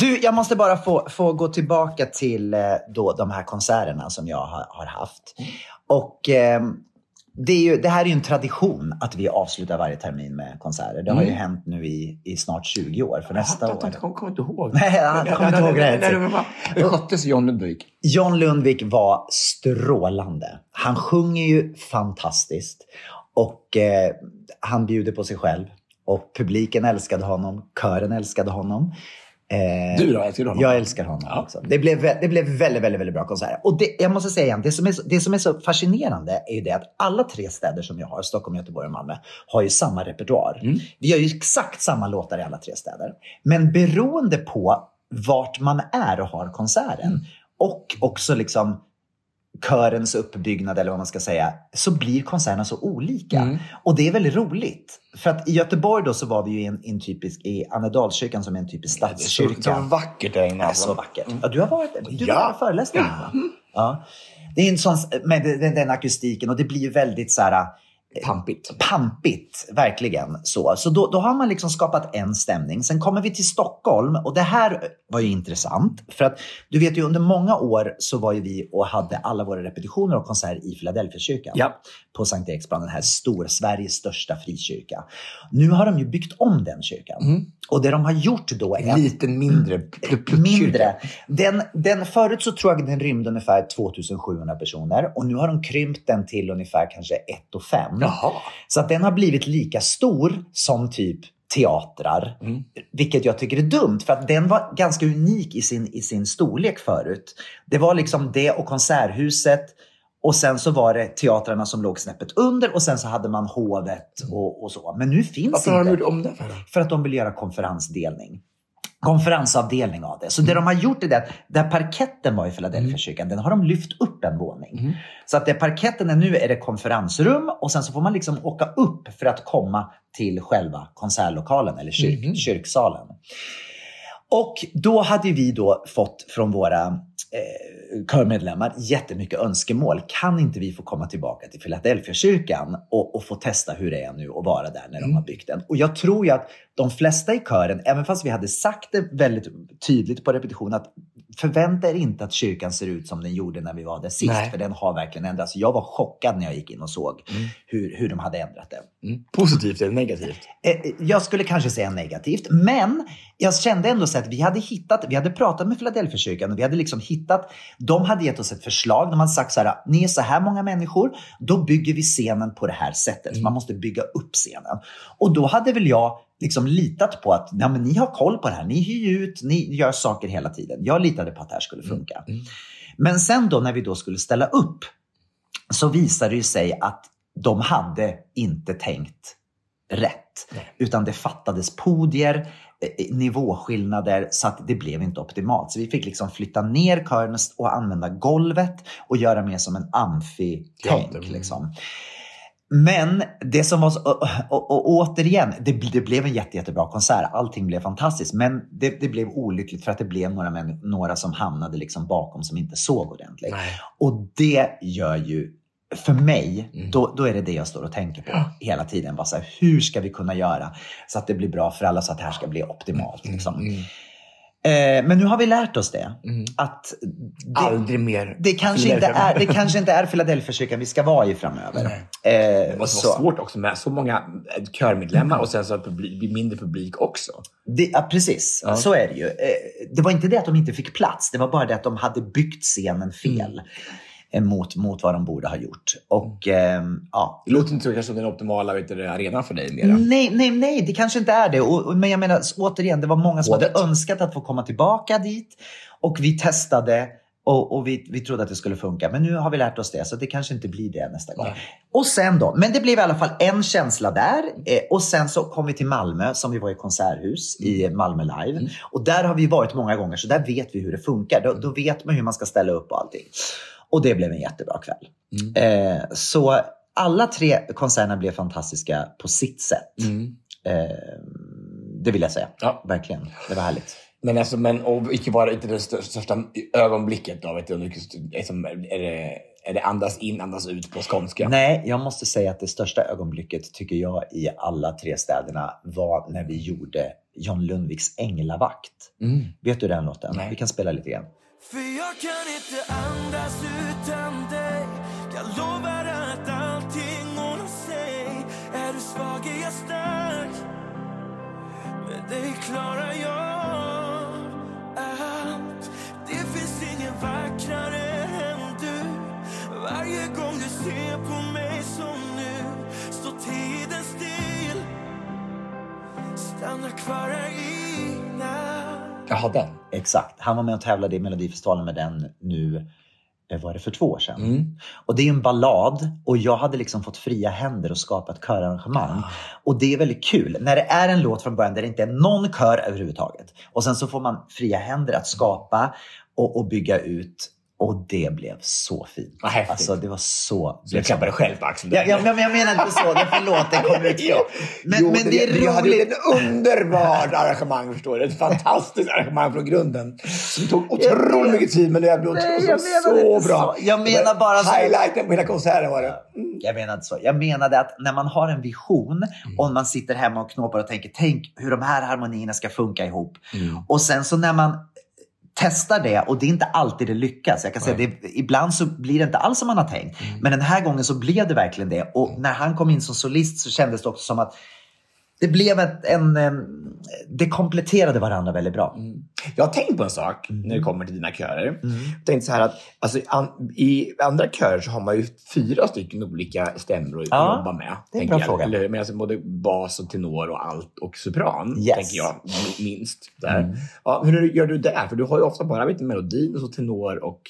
Du, jag måste bara få, få gå tillbaka till eh, då, de här konserterna som jag har, har haft. Och eh, det, ju, det här är ju en tradition att vi avslutar varje termin med konserter. Det har ju Mm. hänt nu i, i snart 20 år, för nästa jag, år. jag, jag kommer inte ihåg. Nej, jag kommer inte ihåg det. Hur sköttes John Lundvik? John Lundvik var strålande. Han sjunger ju fantastiskt och eh, han bjuder på sig själv. Och publiken älskade honom, kören älskade honom. Eh, Du då, älskar du honom? Jag älskar honom också. Det blev, det blev väldigt, väldigt, väldigt bra konserter. Och det, jag måste säga igen, det som, är, det som är så fascinerande är ju det att alla tre städer som jag har, Stockholm, Göteborg och Malmö, har ju samma repertoar. Mm. Vi har ju exakt samma låtar i alla tre städer. Men beroende på vart man är och har konserten Mm. och också liksom körens uppbyggnad eller vad man ska säga, så blir konserterna så olika. Mm. Och det är väldigt roligt. För att i Göteborg då så var vi ju i en, en typisk, i Annedalskyrkan som är en typisk stadskyrka. Så vackert där inne. Det är alltså. så vackert. Ja, du har varit där. Du Ja. har föreläst där. va? Ja. Det är en sån, med den, den akustiken och det blir ju väldigt så här Pampigt. pampigt, verkligen. Så, så då, då har man liksom skapat en stämning. Sen kommer vi till Stockholm och det här var ju intressant. För att du vet ju under många år så var ju vi och hade alla våra repetitioner och konserter i Philadelphia-kyrkan. Ja. På Sankt Eriksplan, den här stora, Sveriges största frikyrka. Nu har de ju byggt om den kyrkan. Mm. Och det de har gjort då är En liten mindre plupp- pluppkyrka. mindre. Den, den, förut så tror jag den rymde ungefär 2700 personer och nu har de krympt den till ungefär kanske 1 och 5. Jaha. Så att den har blivit lika stor som typ teatrar. Mm. Vilket jag tycker är dumt för att den var ganska unik i sin, i sin storlek förut. Det var liksom det och Konserthuset och sen så var det teatrarna som låg snäppet under och sen så hade man hovet och, och så. Men nu finns Varför har de inte. gjort om det? För att de vill göra konferensdelning. Konferensavdelning av det. Så det de har gjort är det att där parketten var i Philadelphia-kyrkan, den har de lyft upp en våning. Så att det parketten är nu är det konferensrum och sen så får man liksom åka upp för att komma till själva konsertlokalen eller kyrk, kyrksalen. Och då hade vi då fått från våra eh, körmedlemmar jättemycket önskemål. Kan inte vi få komma tillbaka till Philadelphia-kyrkan och, och få testa hur det är nu att vara där när de har byggt den? Och jag tror ju att de flesta i kören, även fast vi hade sagt det väldigt tydligt på repetition att förvänta er inte att kyrkan ser ut som den gjorde när vi var där sist, Nej. för den har verkligen ändrats. Jag var chockad när jag gick in och såg hur, hur de hade ändrat den. Mm. Positivt eller negativt? Eh, Jag skulle kanske säga negativt, men jag kände ändå så att vi hade hittat, vi hade pratat med Philadelphia-kyrkan och vi hade liksom hittat, de hade gett oss ett förslag, de hade sagt så här, ni är så här många människor, då bygger vi scenen på det här sättet. Man måste bygga upp scenen. Och då hade väl jag liksom litat på att ja, men ni har koll på det här, ni hyr ut, ni gör saker hela tiden. Jag litade på att det här skulle funka. Men sen då när vi då skulle ställa upp så visade det sig att de hade inte tänkt rätt. Utan det fattades podier, eh, nivåskillnader så att det blev inte optimalt. Så vi fick liksom flytta ner kören och använda golvet och göra mer som en amfi-tänk. Liksom. Men det som var så, och, och, och, återigen, det, det blev en jätte, jättebra konsert. Allting blev fantastiskt. Men det, det blev olyckligt för att det blev några, män, några som hamnade liksom bakom som inte såg ordentligt. Nej. Och det gör ju, för mig, Mm. då, då är det det jag står och tänker på hela tiden. Bara så här, hur ska vi kunna göra så att det blir bra för alla, så att det här ska bli optimalt. Liksom. Mm. Eh, men nu har vi lärt oss det. Att det, Aldrig mer. det, kanske inte är, det kanske inte är Philadelphia-kyrkan vi ska vara i framöver. Eh, Det måste så- vara svårt också med så många eh, körmedlemmar och sen så blir mindre publik också. Det, ja, precis. Ja. Så är det ju. Eh, Det var inte det att de inte fick plats. Det var bara det att de hade byggt scenen fel. eh, Mot, mot vad de borde ha gjort. Och ehm, ja, Det låter inte som den optimala vet du, arenan för dig mera. Nej, nej, nej, det kanske inte är det. Och, och, men jag menar återigen, det var många som Hovet. hade önskat att få komma tillbaka dit. Och vi testade och, och vi, vi trodde att det skulle funka. Men nu har vi lärt oss det, så det kanske inte blir det nästa gång. Nej. Och sen då, men det blev i alla fall en känsla där. Eh, och sen så kom vi till Malmö, som vi var i konserthus i Malmö Live. Och där har vi varit många gånger, så där vet vi hur det funkar. Då, då vet man hur man ska ställa upp och allting. Och det blev en jättebra kväll. Eh, så alla tre konserterna blev fantastiska på sitt sätt. Mm. Eh, det vill jag säga. Ja. Verkligen. Det var härligt. Men, alltså, men och icke vara inte det stö- största ögonblicket då? Vet du, liksom, är, det, är det andas in, andas ut på skånska? Nej, jag måste säga att det största ögonblicket tycker jag i alla tre städerna var när vi gjorde John Lundviks Änglavakt. Mm. Vet du den låten? Nej. Vi kan spela lite grann. För jag kan inte andas utan dig. Jag lovar att allting ordnar sig. Är du svag är jag stark. Med dig klarar jag allt. Det finns ingen vackrare än du. Varje gång du ser på mig som nu Står tiden still. Stanna kvar här i Jaha, den. Exakt. Han var med och tävlade i Melodifestivalen med den nu, eh, var det för två år sedan? Mm. Och det är en ballad och jag hade liksom fått fria händer och skapa ett körarrangemang. Och det är väldigt kul när det är en låt från början där det inte är någon kör överhuvudtaget. Och sen så får man fria händer att skapa och, och bygga ut. Och det blev så fint. Vad häftigt. Alltså det var så... Så jag klappar dig själv på axeln. Ja, ja, men jag menar inte så. Det förlåt, det kom ut. Men, Jo, men det är Jag hade gjort roligt. ett underbart arrangemang, förstår du. Ett fantastiskt arrangemang från grunden. Som tog otroligt mycket tid, men det blev Nej, så, jag så inte bra. så. Jag menar bara så. Highlighten på hela konserten var det. Jag menade så. Jag menade att när man har en vision och man sitter hemma och knåpar och tänker, tänk hur de här harmonierna ska funka ihop. Och sen så när man testar det och det är inte alltid det lyckas. Jag kan säga det, ibland så blir det inte alls som man har tänkt. Men den här gången så blev det verkligen det. Och när han kom in som solist så kändes det också som att det blev ett, en. Det kompletterade varandra väldigt bra. Jag har tänkt på en sak när det kommer till dina körer. Jag tänkte så här att alltså, an, i andra körer så har man ju fyra stycken olika stämmor att Ja, jobba med. det är en bra jag. fråga. Eller, men alltså, både bas och tenor och allt och sopran, Yes. tänker jag mi- minst. Där. Ja, hur gör du det? För du har ju ofta bara vet, melodin och så tenor och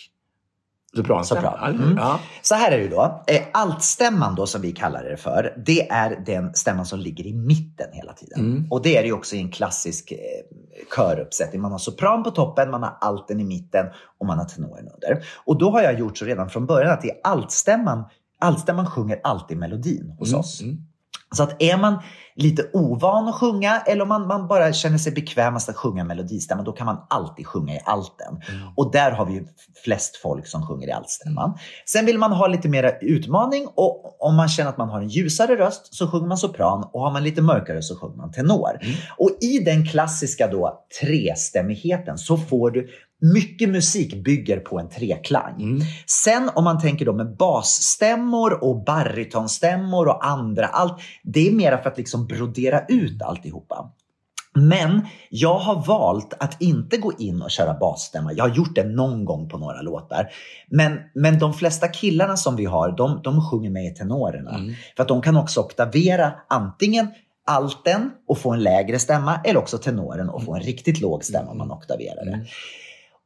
Sopran. hur? Mm. Ja. Så här är det då. Eh, Altstämman då som vi kallar det för, det är den stämman som ligger i mitten hela tiden. Mm. Och det är det ju också i en klassisk eh, köruppsättning. Man har sopran på toppen, man har alten i mitten och man har tenoren under. Och då har jag gjort så redan från början att det är altstämman, altstämman sjunger alltid melodin hos Mm. oss. Så att är man lite ovan att sjunga eller om man, man bara känner sig bekvämast att sjunga melodistämman, då kan man alltid sjunga i alten. Och där har vi ju flest folk som sjunger i altstämman. Sen vill man ha lite mer utmaning och om man känner att man har en ljusare röst så sjunger man sopran och har man lite mörkare så sjunger man tenor. Och i den klassiska då trestämmigheten så får du mycket musik bygger på en treklang. Sen om man tänker då med basstämmor och barytonstämmor och andra, allt, det är mera för att liksom brodera ut alltihopa. Men jag har valt att inte gå in och köra basstämma. Jag har gjort det någon gång på några låtar. Men, men de flesta killarna som vi har, de, de sjunger med i tenorerna. För att de kan också oktavera antingen alten och få en lägre stämma eller också tenoren och få en riktigt låg stämma om man oktaverar det.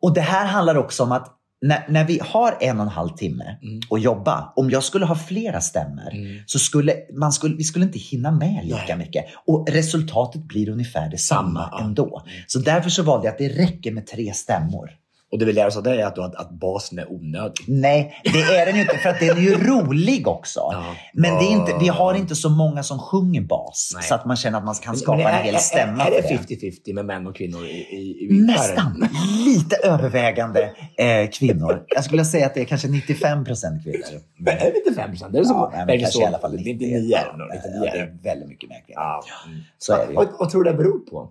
Och det här handlar också om att när, när vi har en och en halv timme att jobba, om jag skulle ha flera stämmor så skulle man skulle, vi skulle inte hinna med lika mycket. Och resultatet blir ungefär detsamma Samma, ja. ändå. Så därför så valde jag att det räcker med tre stämmor. Och det vi lär oss av det är att, att, att basen är onödig. Nej, det är den ju inte för att den är ju rolig också. Ja. Men det är inte, vi har inte så många som sjunger bas Nej. så att man känner att man kan Men skapa är, en hel är- stämma Är, för är det. det 50-50 med män och kvinnor i, i, i Nästan. Lite övervägande eh, kvinnor. Jag skulle säga att det är kanske 95 procent kvinnor. Men är det inte 5 procent? Är det så? Ja, nej, men är kanske så? i alla fall Det är 90. inte 9 Ja, ja, ja, det är väldigt mycket mer kvinnor. Ja. Mm. Så är det ju. Vad, vad tror du det beror på?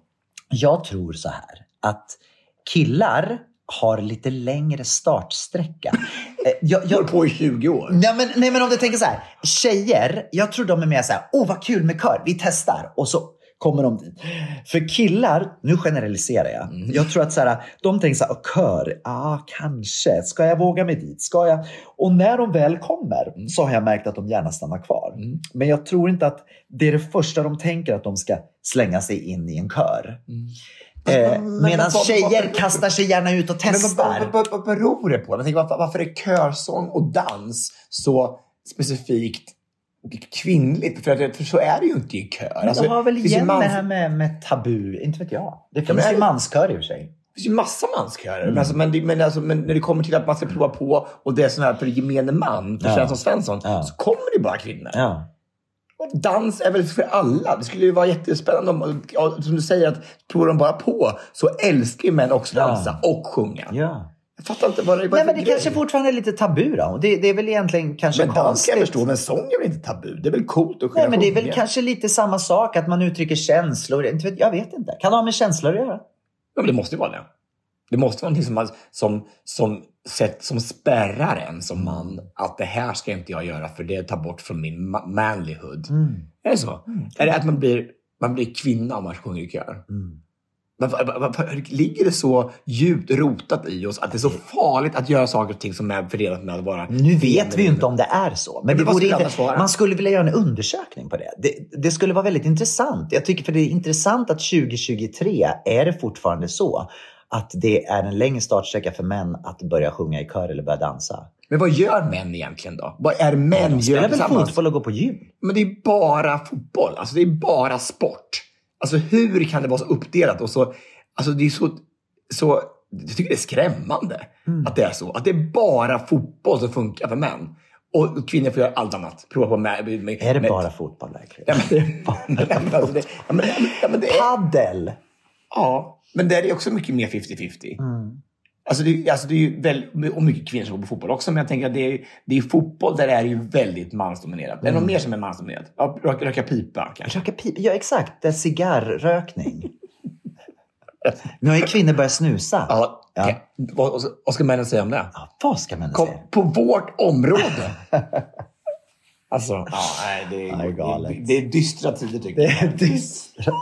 Jag tror så här att killar har lite längre startsträcka. Eh, Jag, Jag jag, på i 20 år. nej, men, nej men om du tänker så här. Tjejer, jag tror de är mer så här, åh vad kul med kör, vi testar. Och så kommer de dit. För killar, nu generaliserar jag. Jag tror att så här, de tänker så här, "Åh, kör, ja ah, kanske. Ska jag våga mig dit? Ska jag? Och när de väl kommer så har jag märkt att de gärna stannar kvar. Men jag tror inte att det är det första de tänker att de ska slänga sig in i en kör. Eh, Medan tjejer kastar sig gärna ut och Men vad, testar. vad, beror det på? Jag tänker, varför, varför är körsång och dans så specifikt kvinnligt? För, att, för så är det ju inte i kör. Men Alltså, det har väl igen mans- det här med, med tabu, inte vet jag. Det finns är ju manskör i och för sig. Det finns ju massa manskörer. Men, alltså, men, men, alltså, men när det kommer till att man ska prova på och det är sån här för gemene man, för Ja. Svensson Svensson, Ja. så kommer det bara kvinnor. Ja. Dans är väl för alla. Det skulle ju vara jättespännande om, ja, som du säger, att provar de bara på så älskar ju män också Ja. dansa och sjunga. Ja. Jag fattar inte vad det är Nej, men det grej. kanske fortfarande är lite tabu då. Det, det är väl egentligen kanske Men dans kan konstigt. jag förstå, men sång är väl inte tabu? Det är väl coolt att kunna Nej, men det är väl sjunga? kanske lite samma sak, att man uttrycker känslor. Jag vet inte. Kan det ha med känslor att göra? Ja, men det måste ju vara det. Det måste vara någonting som, som, som, sätt, som spärrar en som man. Att det här ska inte jag göra för det tar bort från min ma- manlyhood. Mm. Är det så? Är det att man blir, man blir kvinna om man sjunger i kör? Mm. Varför, ligger det så djupt rotat i oss att det är så farligt att göra saker och ting som är förenat med att vara Nu vet vi ju inte om det är så. Men Men det skulle inte, man skulle vilja göra en undersökning på det. det. Det skulle vara väldigt intressant. Jag tycker för det är intressant att 2023 är det fortfarande så att det är en längre startsträcka för män att börja sjunga i kör eller börja dansa. Men vad gör män egentligen då? Vad är män De gör spelar väl fotboll och går på gym? Men det är bara fotboll. Alltså det är bara sport. Alltså hur kan det vara så uppdelat och så... Alltså det är så... så jag tycker det är skrämmande Mm. att det är så. Att det är bara fotboll som funkar för män. Och kvinnor får göra allt annat. Prova på med... med Är det med, bara fotboll verkligen? Ja, men det är bara... ja, men det, ja, men, ja, men det är, Paddel! ja, men det är också mycket mer 50-50. Mm. Alltså det, alltså det är ju väldigt, och mycket kvinnor som går på fotboll också, men jag tänker att det är, det är fotboll där det är ju väldigt mansdominerat. Är det Mm. något mer som är mansdominerat? Ja, röka, röka pipa kanske. Röka pipa? Ja, exakt. Det är cigarrrökning. Nu har ju kvinnor börjat snusa. Ja, Ja. Vad, vad ska männen säga om det? Ja, vad ska man Kom, säga? på vårt område! alltså, ja, nej, det, Ja, det är det, det är dystra tider tycker Det jag. är dystert.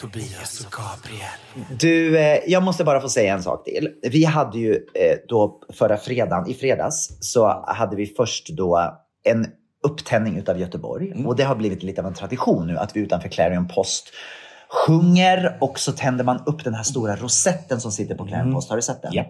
Tobias och Gabriel. Du, eh, jag måste bara få säga en sak till. Vi hade ju eh, då förra fredagen, i fredags, så hade vi först då en upptändning utav Göteborg. Och det har blivit lite av en tradition nu att vi utanför Clarion Post sjunger och så tänder man upp den här stora rosetten som sitter på Clarion Post. Har du sett den? Japp.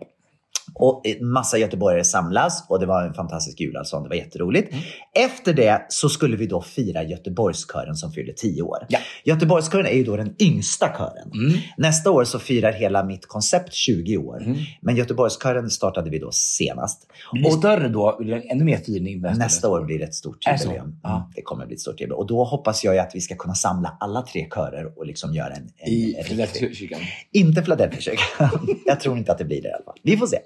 Och massa göteborgare samlas och det var en fantastisk julafton. Det var jätteroligt. Efter det så skulle vi då fira Göteborgskören som fyllde 10 år. Ja. Göteborgskören är ju då den yngsta kören. Nästa år så firar hela mitt koncept 20 år. Men Göteborgskören startade vi då senast. Blir det Och större då? Blir det ännu mer firning? nästa nästa år blir det ett stort jubileum. Ja. Mm, Det kommer bli ett stort jubileum. Och då hoppas jag ju att vi ska kunna samla alla tre körer och liksom göra en... en I Philadelphia-kyrkan? inte Philadelphia-kyrkan. Jag tror inte att det blir det i alla fall. Vi får se.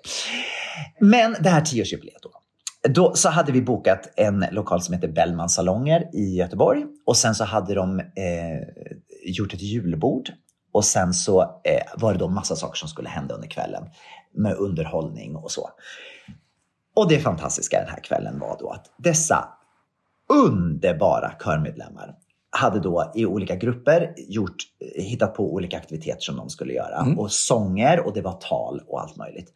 Men det här tioårsjubileet då. Då så hade vi bokat en lokal som heter Bellman salonger i Göteborg. Och sen så hade de eh, gjort ett julbord. Och sen så eh, var det då massa saker som skulle hända under kvällen. Med underhållning och så. Och det fantastiska den här kvällen var då att dessa underbara körmedlemmar hade då i olika grupper gjort, hittat på olika aktiviteter som de skulle göra. Och sånger och det var tal och allt möjligt.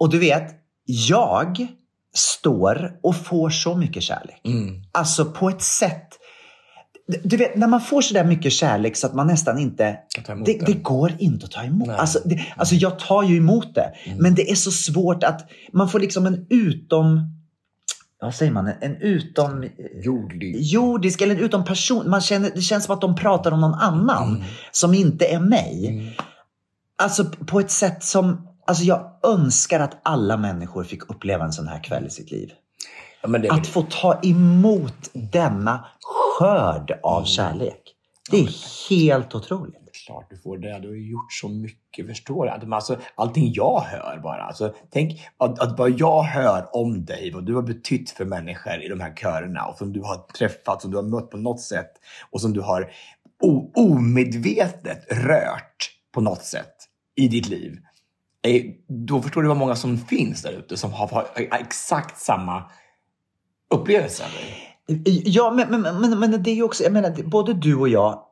Och du vet, jag står och får så mycket kärlek. Mm. Alltså på ett sätt. Du vet, när man får så där mycket kärlek så att man nästan inte... Det, det. går inte att ta emot. Nej. Mm. Alltså, det, alltså jag tar ju emot det. Men det är så svårt att man får liksom en utom... Vad säger man? En utom... Jordlig. Jordisk eller en utom person. Man känner, det känns som att de pratar om någon annan som inte är mig. Alltså på ett sätt som... Alltså jag önskar att alla människor fick uppleva en sån här kväll i sitt liv. Ja, men det Att få ta emot denna skörd av kärlek. Det är helt otroligt. klart du får det. Du har ju gjort så mycket, förstår du? Men Alltså, allting jag hör bara. Alltså, tänk att, att vad jag hör om dig, vad du har betytt för människor i de här körerna och som du har träffat, som du har mött på något sätt och som du har omedvetet rört på något sätt i ditt liv. Då förstår du vad många som finns där ute som har, exakt samma upplevelse. Ja, men, men, men, men det är ju också, jag menar, både du och jag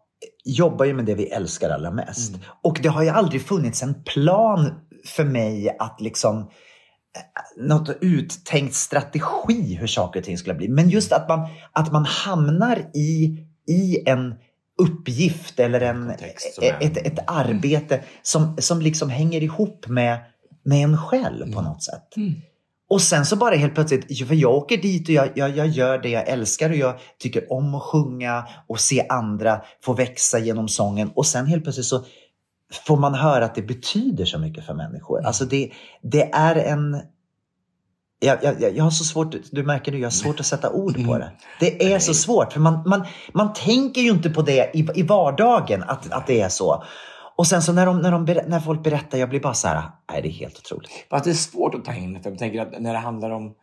jobbar ju med det vi älskar allra mest. Och det har ju aldrig funnits en plan för mig att liksom eh, något uttänkt strategi hur saker och ting skulle bli. Men just att man, att man hamnar i, i en uppgift eller en, kontext som är- ett, ett arbete som, som liksom hänger ihop med, med en själv på något sätt. Och sen så bara helt plötsligt, för jag åker dit och jag, jag, jag gör det jag älskar och jag tycker om att sjunga och se andra få växa genom sången. Och sen helt plötsligt så får man höra att det betyder så mycket för människor. Alltså det, det är en... Jag, jag, jag har så svårt, du märker det, jag har svårt att sätta ord på det. Det är så svårt, för man, man, man tänker ju inte på det i, i vardagen, att, att det är så. Och sen så när, de, när, de, när folk berättar, jag blir bara så här, nej det är helt otroligt. Fast det är svårt att ta in. För jag tänker att när det handlar om...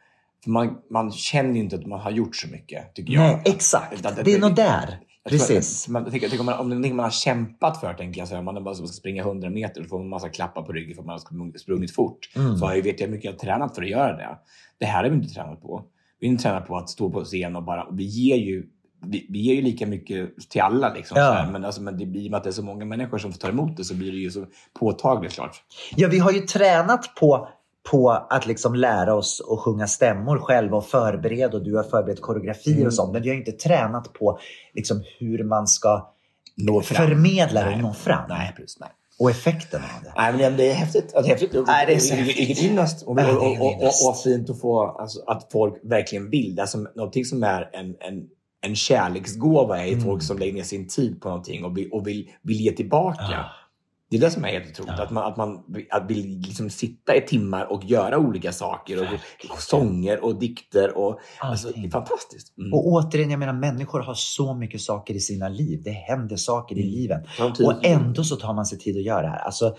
Man, man känner ju inte att man har gjort så mycket, tycker jag. Nej, exakt. Utan Det är nog där. Precis. Man, tänker om, man, om det är någonting man har kämpat för, tänker jag, så här, man bara ska springa 100 meter och får en massa klappar på ryggen för att man har sprungit- fort. Mm. Så jag, vet jag hur mycket jag har tränat för att göra det. Det här har vi inte tränat på. Vi har inte tränat på att stå på scen och bara... Och vi ger ju vi, vi ger ju lika mycket till alla. Liksom, Ja. men, alltså, men det blir i och med att det är så många människor som får ta emot det så blir det ju så påtagligt klart. Ja, vi har ju tränat på, på att liksom lära oss att sjunga stämmor själva och förbereda och du har förberett koreografier Mm. och sånt. Men vi har inte tränat på liksom hur man ska Nå fram. förmedla Nej. och nå fram. Nej, precis. Nej. Och effekten av det. Nej, men det- är häftigt. Är häftigt. Nej, det är så Vilket- ynnest. Och, och, och, och, och, fint att få alltså, att folk verkligen vill. Som, någonting som är en, en, en kärleksgåva är Mm. folk som lägger ner sin tid på någonting och vill, och vill, vill ge tillbaka. Ja. Det är det som är helt otroligt. Ja. Att man, att man att vill liksom sitta i timmar och göra olika saker. Och, och sånger och dikter. Och, alltså, det är fantastiskt. Mm. Och återigen, jag menar människor har så mycket saker i sina liv. Det händer saker i Mm. livet. Ta tid. Och ändå så tar man sig tid att göra det här. Alltså,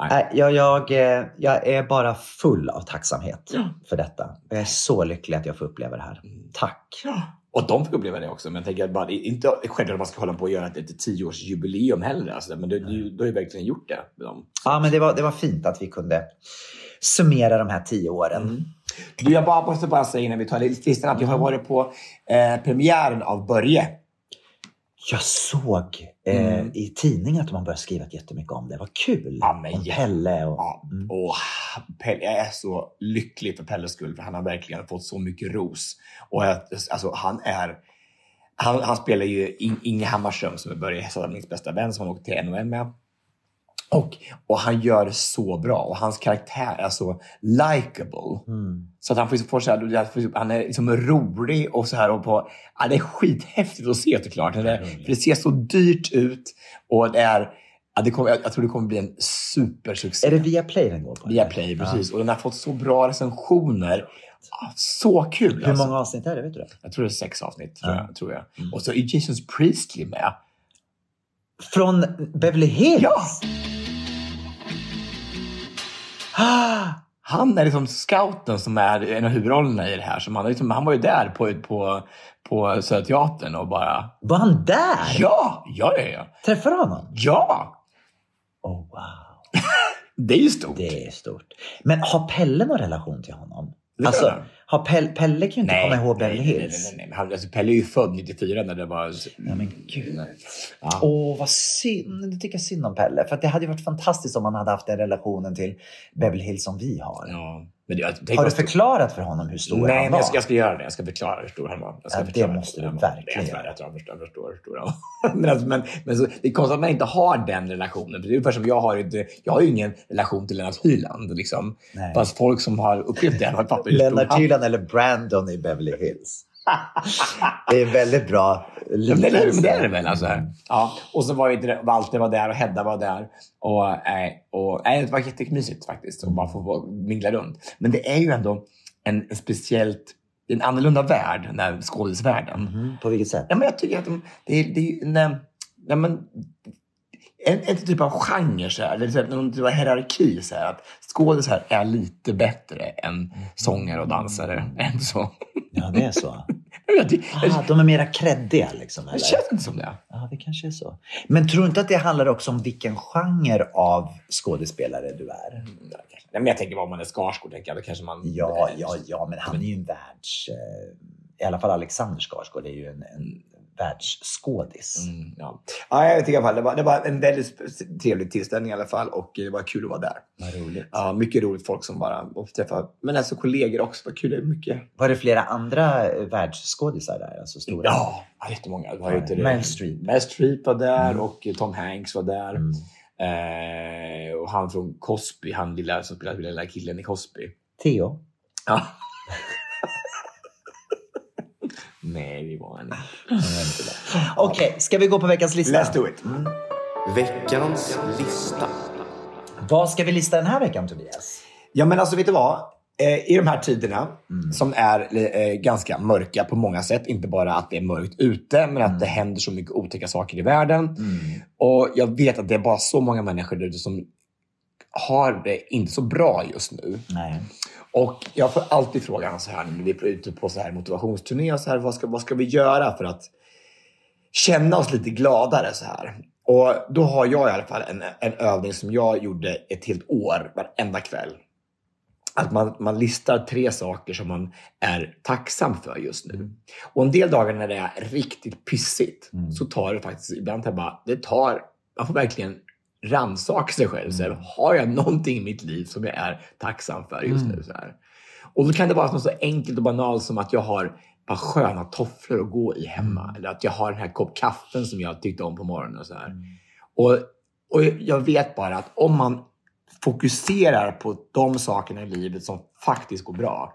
Nej. äh, jag, jag, eh, jag är bara full av tacksamhet för detta. Jag är så lycklig att jag får uppleva det här. Mm. Tack! Ja. Och de fick uppleva det också. Men jag tänker att bara, inte självklart att man ska hålla på och göra ett, ett tioårsjubileum heller. Alltså, men du, du, du har ju verkligen gjort det. Med dem. Ja, men det var, det var fint att vi kunde summera de här tio åren. Mm. Du, jag bara, måste bara säga innan vi tar listan att jag har varit på eh, premiären av Börje. Jag såg eh, Mm. i tidningen att man började skriva jättemycket om det. Vad kul! Ja, men om. Pelle och... Ja, Mm. och Pelle, jag är så lycklig för Pelles skull, för han har verkligen fått så mycket ros. Och jag, alltså, han är... Han, han spelar ju In, Inge Hammarström som är Börje Salmings bästa vän som han åkte till NHL med. Och, och han gör det så bra och hans karaktär är så likable. Mm. Så att han får, så här, han är liksom rolig och så här. Och på, ja, det är skithäftigt att se såklart. Det, är- för det ser så dyrt ut och det är, ja, det kommer, jag, tror det kommer bli en supersuccé. Är det via Play den går på? Via Play, precis. Och den har fått så bra recensioner. Ja, så kul! Hur alltså. många avsnitt är det? Vet du det? Jag tror det är sex avsnitt. Tror Ja. jag, tror jag. Och så är Jason Priestley med. Från Beverly Hills? Ja! Ah, Han är liksom scouten som är en av huvudrollerna i det här. Som han, liksom, han var ju där på, på, på Södra Teatern och bara... var han där? Ja! Ja, ja, ja. Träffade du honom? Ja! Oh, wow. Det är ju stort. Det är stort. Men har Pelle någon relation till honom? Det Alltså, har Pelle, Pelle kan ju inte komma ihåg Beverly nej, nej, Hills. nej, nej, nej. Han, alltså, Pelle är ju född 94 när det var... Nej, men gud. Ja. Åh, vad synd. Det tycker jag synd om Pelle. För det hade ju varit fantastiskt om han hade haft den relationen till Beverly Hills som vi har. Ja. Men jag, Har du förklarat för honom hur stor Nej, han var? jag ska, jag ska göra det. Jag ska förklara hur stor han var. Jag ska Ja, det måste du verkligen Jag göra. jag tror han förstår, jag förstår hur stor han var. men, alltså, men, men så, det är konstigt att man inte har den relationen. För det är ungefär som jag har, jag har ju ingen relation till Lennart Hyland. Liksom. Nej. Fast folk som har upplevt det har stor Lennart Hyland eller Brandon i Beverly Hills. Det är väldigt bra Ja, men det, är, men det är det liknelse. väl. Alltså. Ja. Och så var ju Walter var där och Hedda var där. Och, eh, och, eh, det var jättemysigt faktiskt att bara få mingla runt. Men det är ju ändå en, speciellt, en annorlunda värld, den här skådisvärlden. Mhm, På vilket sätt? Ja, men jag tycker att de, det, är, det eh, ja, men, en, en typ av genre, så här, eller så här, någon typ av hierarki. Så här, att skådisar är lite bättre än sångare och dansare. Än så. Ja, det är så. Jag, ty- jag, Ah, de är mera kreddiga liksom, det eller? känns inte som det. Ja, det kanske är så. Men tror du inte att det handlar också om vilken genre av skådespelare du är? Nej, men jag tänker bara om man är Skarsgård, tänker jag, då kanske man... Ja, ja, ja, men han är ju en världs... eh, I alla fall Alexander Skarsgård är ju en, en världsskådis. Mm, ja. ja, jag tycker i alla fall det var, det var en väldigt trevlig tillställning i alla fall och det var kul att vara där. Vad roligt. Ja, mycket roligt folk som bara och träffa, men alltså kollegor också. Vad kul, det är mycket. Var det flera andra eh, världsskådisar där? Alltså stora? Ja, ja jättemånga. Det var ju inte det. Meryl Streep. Meryl Streep var där och Tom Hanks var där. Mm. Eh, och han från Cosby, han lilla som spelade lilla killen i Cosby. Theo? Ja. Nej, det var inte. Okej, ska vi gå på veckans lista? Let's do it. Veckans lista. Vad ska vi lista den här veckan Tobias? Ja, men alltså vet du vad? eh, i de här tiderna som är eh, ganska mörka på många sätt. Inte bara att det är mörkt ute, men att det händer så mycket otäcka saker i världen. Och jag vet att det är bara så många människor där ute som har det inte så bra just nu. Nej. Och jag får alltid frågan så här när vi är ute på så här motivationsturné och så här, vad ska, vad ska vi göra för att känna oss lite gladare så här? Och då har jag i alla fall en, en övning som jag gjorde ett helt år, varenda kväll. Att man, man listar tre saker som man är tacksam för just nu. Och en del dagar när det är riktigt pissigt så tar det faktiskt, ibland bara, det tar, man får verkligen rannsaka sig själv. Så här, har jag någonting i mitt liv som jag är tacksam för just nu? Så här. Och då kan det vara något så enkelt och banalt som att jag har bara sköna tofflor att gå i hemma. Eller att jag har den här kopp kaffen som jag tyckte om på morgonen. Och, så här. Och, och jag vet bara att om man fokuserar på de sakerna i livet som faktiskt går bra.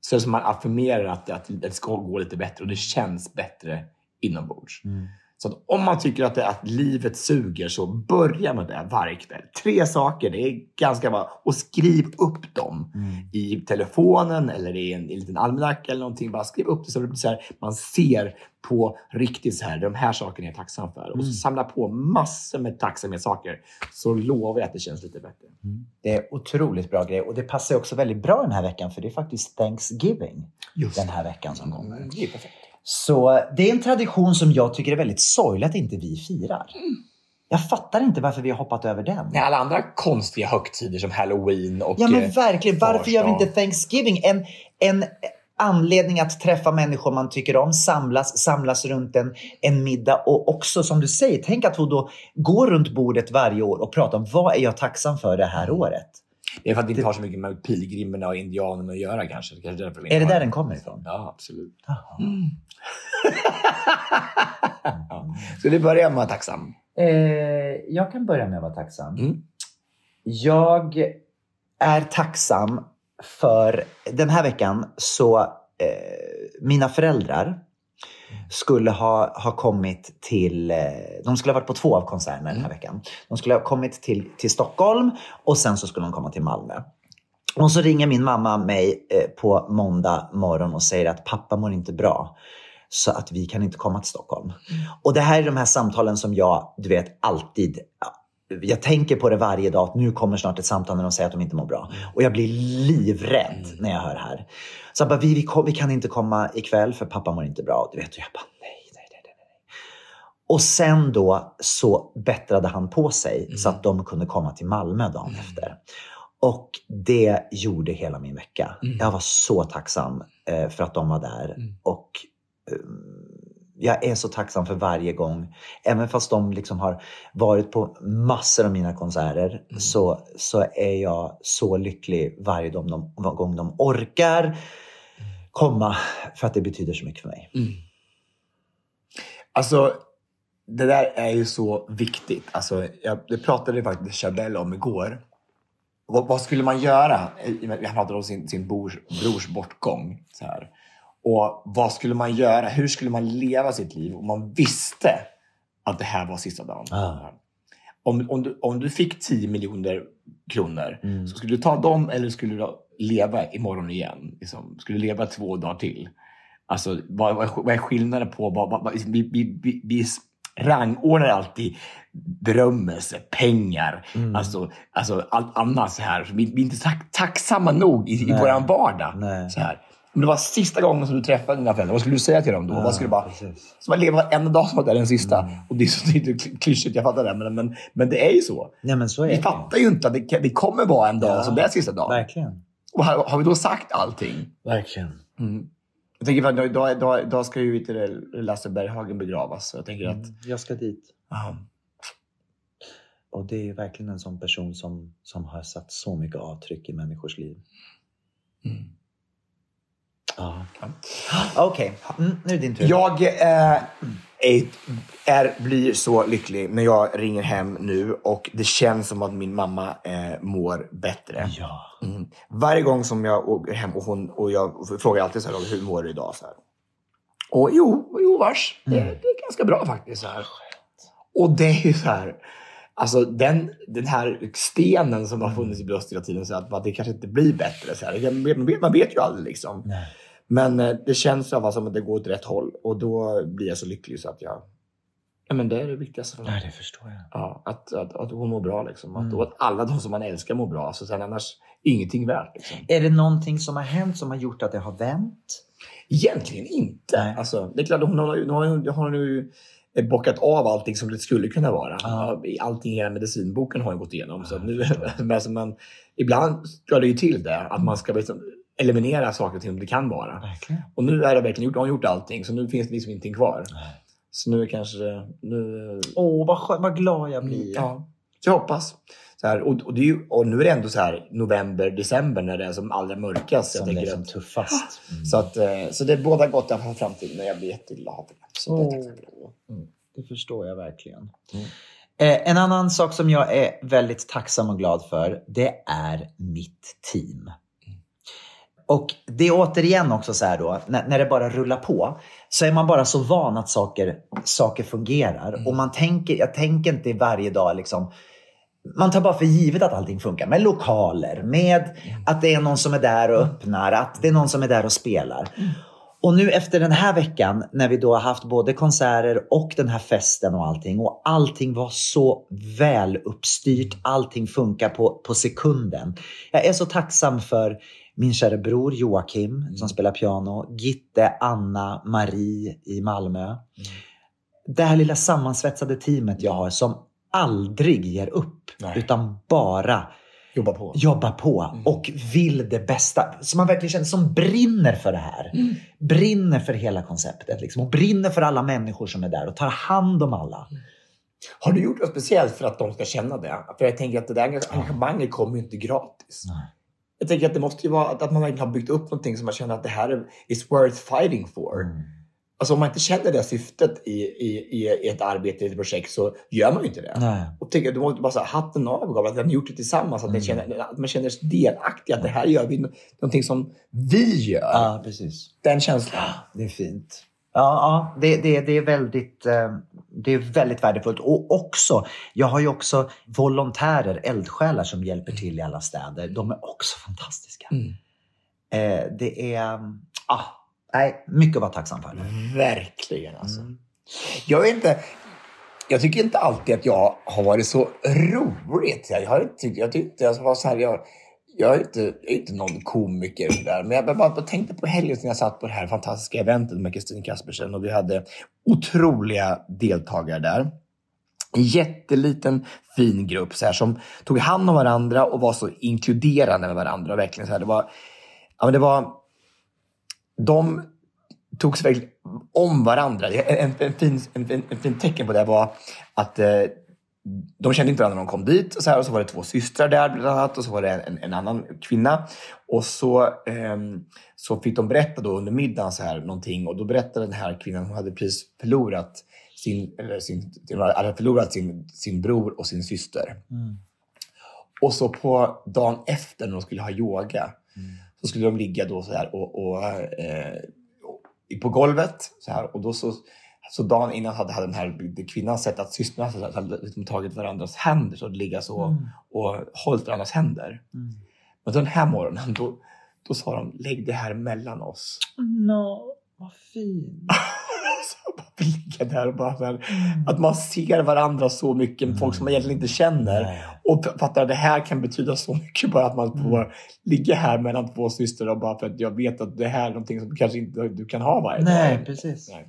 Så är det som man affirmerar att, att det ska gå lite bättre och det känns bättre inombords. Så om man tycker att, det, att livet suger så börja med det varje kväll. Tre saker, det är ganska bra. Och skriv upp dem i telefonen eller i en, i en liten almanacka eller någonting. Bara skriv upp det så det så här, man ser på riktigt så här, de här sakerna är jag tacksam för. Och så samla på massor med tacksamhetssaker. Så lovar jag att det känns lite bättre. Det är otroligt bra grej och det passar också väldigt bra den här veckan för det är faktiskt Thanksgiving den här veckan som kommer. Det är perfekt. Så det är en tradition som jag tycker är väldigt sorglig att inte vi firar. Jag fattar inte varför vi har hoppat över den. Nej, alla andra konstiga högtider som halloween och Ja men eh, verkligen, varför gör vi inte Thanksgiving? En, en anledning att träffa människor man tycker om, samlas, samlas runt en, en middag och också som du säger, tänk att då gå runt bordet varje år och prata om vad är jag tacksam för det här året? Det är för att vi inte har så mycket med pilgrimerna och indianerna att göra kanske. Det kanske är, därför Är det där den kommer ifrån? Ja, absolut. ja. Så det börjar med att vara tacksam. Eh, jag kan börja med att vara tacksam. Mm. Jag är tacksam för den här veckan så eh, mina föräldrar skulle ha, ha kommit till, eh, de skulle ha varit på två av konserterna den här veckan. De skulle ha kommit till, till Stockholm och sen så skulle de komma till Malmö. Och så ringer min mamma mig eh, på måndag morgon och säger att pappa mår inte bra. Så att vi kan inte komma till Stockholm. Och det här är de här samtalen som jag, du vet, alltid jag tänker på det varje dag att nu kommer snart ett samtal när de säger att de inte mår bra. Och jag blir livrädd när jag hör det här. Så jag bara, vi, vi, kom, vi kan inte komma ikväll för pappa mår inte bra. Du vet, och jag bara, nej, nej, nej, nej. Och sen då så bättrade han på sig så att de kunde komma till Malmö dagen efter. Och det gjorde hela min vecka. Jag var så tacksam eh, för att de var där. Och ehm, jag är så tacksam för varje gång. Även fast de liksom har varit på massor av mina konserter så, så är jag så lycklig varje gång de, gång de orkar komma. För att det betyder så mycket för mig. Alltså, det där är ju så viktigt. Alltså, jag, det pratade faktiskt Chabelle om igår. Vad, vad skulle man göra? Han pratade om sin, sin brors, brors bortgång. Så här. Och vad skulle man göra? Hur skulle man leva sitt liv om man visste att det här var sista dagen? Om, om, du, om du fick 10 miljoner kronor, så skulle du ta dem eller skulle du leva imorgon igen? Liksom, skulle du leva två dagar till? Alltså, vad, vad, är- vad är skillnaden på... Vad, vad, vi, vi, vi, vi rangordnar alltid berömmelse, pengar, alltså, alltså allt annat så här. Vi, vi är inte tack, tacksamma nog i, i vår vardag. Nej. Så här. Om det var sista gången som du träffade dina föräldrar, vad skulle du säga till dem då? vad skulle du bara, så man lever varenda dag som att det är den sista. Och det är så klyschigt, jag fattar det. Men, men, men det är ju så. Nej, men så är Vi det. fattar ju inte att det, det kommer vara en dag Ja. som det är sista dagen. Verkligen. Och har, har vi då sagt allting? Verkligen. Jag tänker att idag, idag, idag ska ju Lasse Berghagen begravas. Så jag tänker att... Jag ska dit. ja. Och det är verkligen en sån person som, som har satt så mycket avtryck i människors liv. Ja. Okej, mm, nu är det din tur. Jag eh, är, är, blir så lycklig när jag ringer hem nu och det känns som att min mamma eh, mår bättre. Ja. Mm. Varje gång som jag åker hem och, hon, och jag frågar alltid så här, hur mår du idag? Så här. Och jo, jo vars, det, det är ganska bra faktiskt. Så här. Och det är ju så här, Alltså den, den här stenen som har funnits i bröstet hela tiden, så att det kanske inte blir bättre. Så här. Man, vet, man vet ju aldrig liksom. Nej. Men eh, det känns i alla fall som att det går åt rätt håll och då blir jag så lycklig så att jag... Ja, men det är det viktigaste för mig. Nej, det förstår jag. Ja, att, att, att hon mår bra. Liksom. Att, Mm. att alla de som man älskar mår bra. Så sen annars ingenting värt. Liksom. Är det någonting som har hänt som har gjort att det har vänt? Egentligen inte. Nej. Alltså, det är klart, hon har, hon har, hon har nu eh, bockat av allting som det skulle kunna vara. Ja. Allting i hela medicinboken har hon gått igenom. Så att nu, men alltså man, ibland ska det ju till det. Att man ska liksom eliminera saker och ting som det kan vara. Verkligen. Och nu är det verkligen gjort, har hon gjort allting. Så nu finns det liksom ingenting kvar. Så nu är kanske... Nu, Åh, vad, skö- vad glad jag blir. Ja, så jag hoppas. Så här, och, och, det ju, och nu är det ändå så här november, december när det är som allra mörkast. Som jag det är som att, tuffast. Mm. så, att, eh, så det är båda gott för framtiden och jag blir jätteglad det. Så det Åh. tacksam. Mm, det förstår jag verkligen. Mm. Eh, en annan sak som jag är väldigt tacksam och glad för, det är mitt team. Och det är återigen också så här då, när, när det bara rullar på, så är man bara så van att saker, saker fungerar. Och man tänker, jag tänker inte varje dag liksom, man tar bara för givet att allting funkar. Med lokaler, med att det är någon som är där och öppnar, att det är någon som är där och spelar. Och nu efter den här veckan när vi då har haft både konserter och den här festen och allting och allting var så väl uppstyrt, allting funkar på, på sekunden. Jag är så tacksam för min kära bror Joakim som spelar piano, Gitte, Anna, Marie i Malmö. Det här lilla sammansvetsade teamet jag har som aldrig ger upp Nej. utan bara Jobba på. jobbar på och vill det bästa. Som man verkligen känner som brinner för det här. Brinner för hela konceptet liksom, och brinner för alla människor som är där och tar hand om alla. Har du gjort något speciellt för att de ska känna det? För jag tänker att det där engagemanget kommer ju inte gratis. Nej. Jag tänker att det måste ju vara att, att man verkligen har byggt upp någonting som man känner att det här är is worth fighting for. Mm. Alltså om man inte känner det syftet i, i, i ett arbete, i ett projekt, så gör man ju inte det. Nej. Och tänker, du måste bara säga hatten av att ni har gjort det tillsammans. Att, Mm. känner, att man känner sig delaktig. Att det här gör vi någonting som vi gör. Ja, precis. Den känslan. Det är fint. Ja, ja det, det, det, är väldigt, eh, det är väldigt värdefullt. Och också, jag har ju också volontärer, eldsjälar som hjälper till i alla städer. De är också fantastiska. Mm. Eh, det är, ah, nej, mycket att vara tacksam för. Verkligen alltså. Mm. Jag vet inte. Jag tycker inte alltid att jag har varit så roligt. Jag har inte, jag tyckte jag var så här. Jag, jag är inte, jag är inte någon komiker där. Men jag bara, bara tänkte på helgen när jag satt på det här fantastiska eventet med Kristin Kaspersen och vi hade otroliga deltagare där. En jätteliten fin grupp så här, som tog hand om varandra och var så inkluderande med varandra. Verkligen så här, det var, ja, men det var de tog sig verkligen om varandra. En, en, fin, en, en, en fin tecken på det var att eh, de kände inte varandra när de kom dit. Och så, här, och så var det två systrar där bland annat och så var det en, en annan kvinna. Och så, ehm, så fick de berätta då under middagen så här någonting och då berättade den här kvinnan, hon hade precis förlorat sin, eller sin, hade förlorat sin, sin bror och sin syster. Och så på dagen efter när de skulle ha yoga så skulle de ligga då så här och, och, eh, på golvet. Så här, och då så, så dagen innan hade, hade den här kvinnan sett att systrarna här hade liksom tagit varandras händer så att ligga så och hållit varandras händer. Men den här morgonen då, då sa de lägg det här mellan oss. No, vad fint. Så bara ligga där och bara så här, Att man ser varandra så mycket med folk som man egentligen inte känner. Nej. Och fattar att det här kan betyda så mycket bara att man får ligga här mellan två systrar och bara för att jag vet att det här är någonting som du kanske inte du kan ha varje Nej, dag. precis. Nej.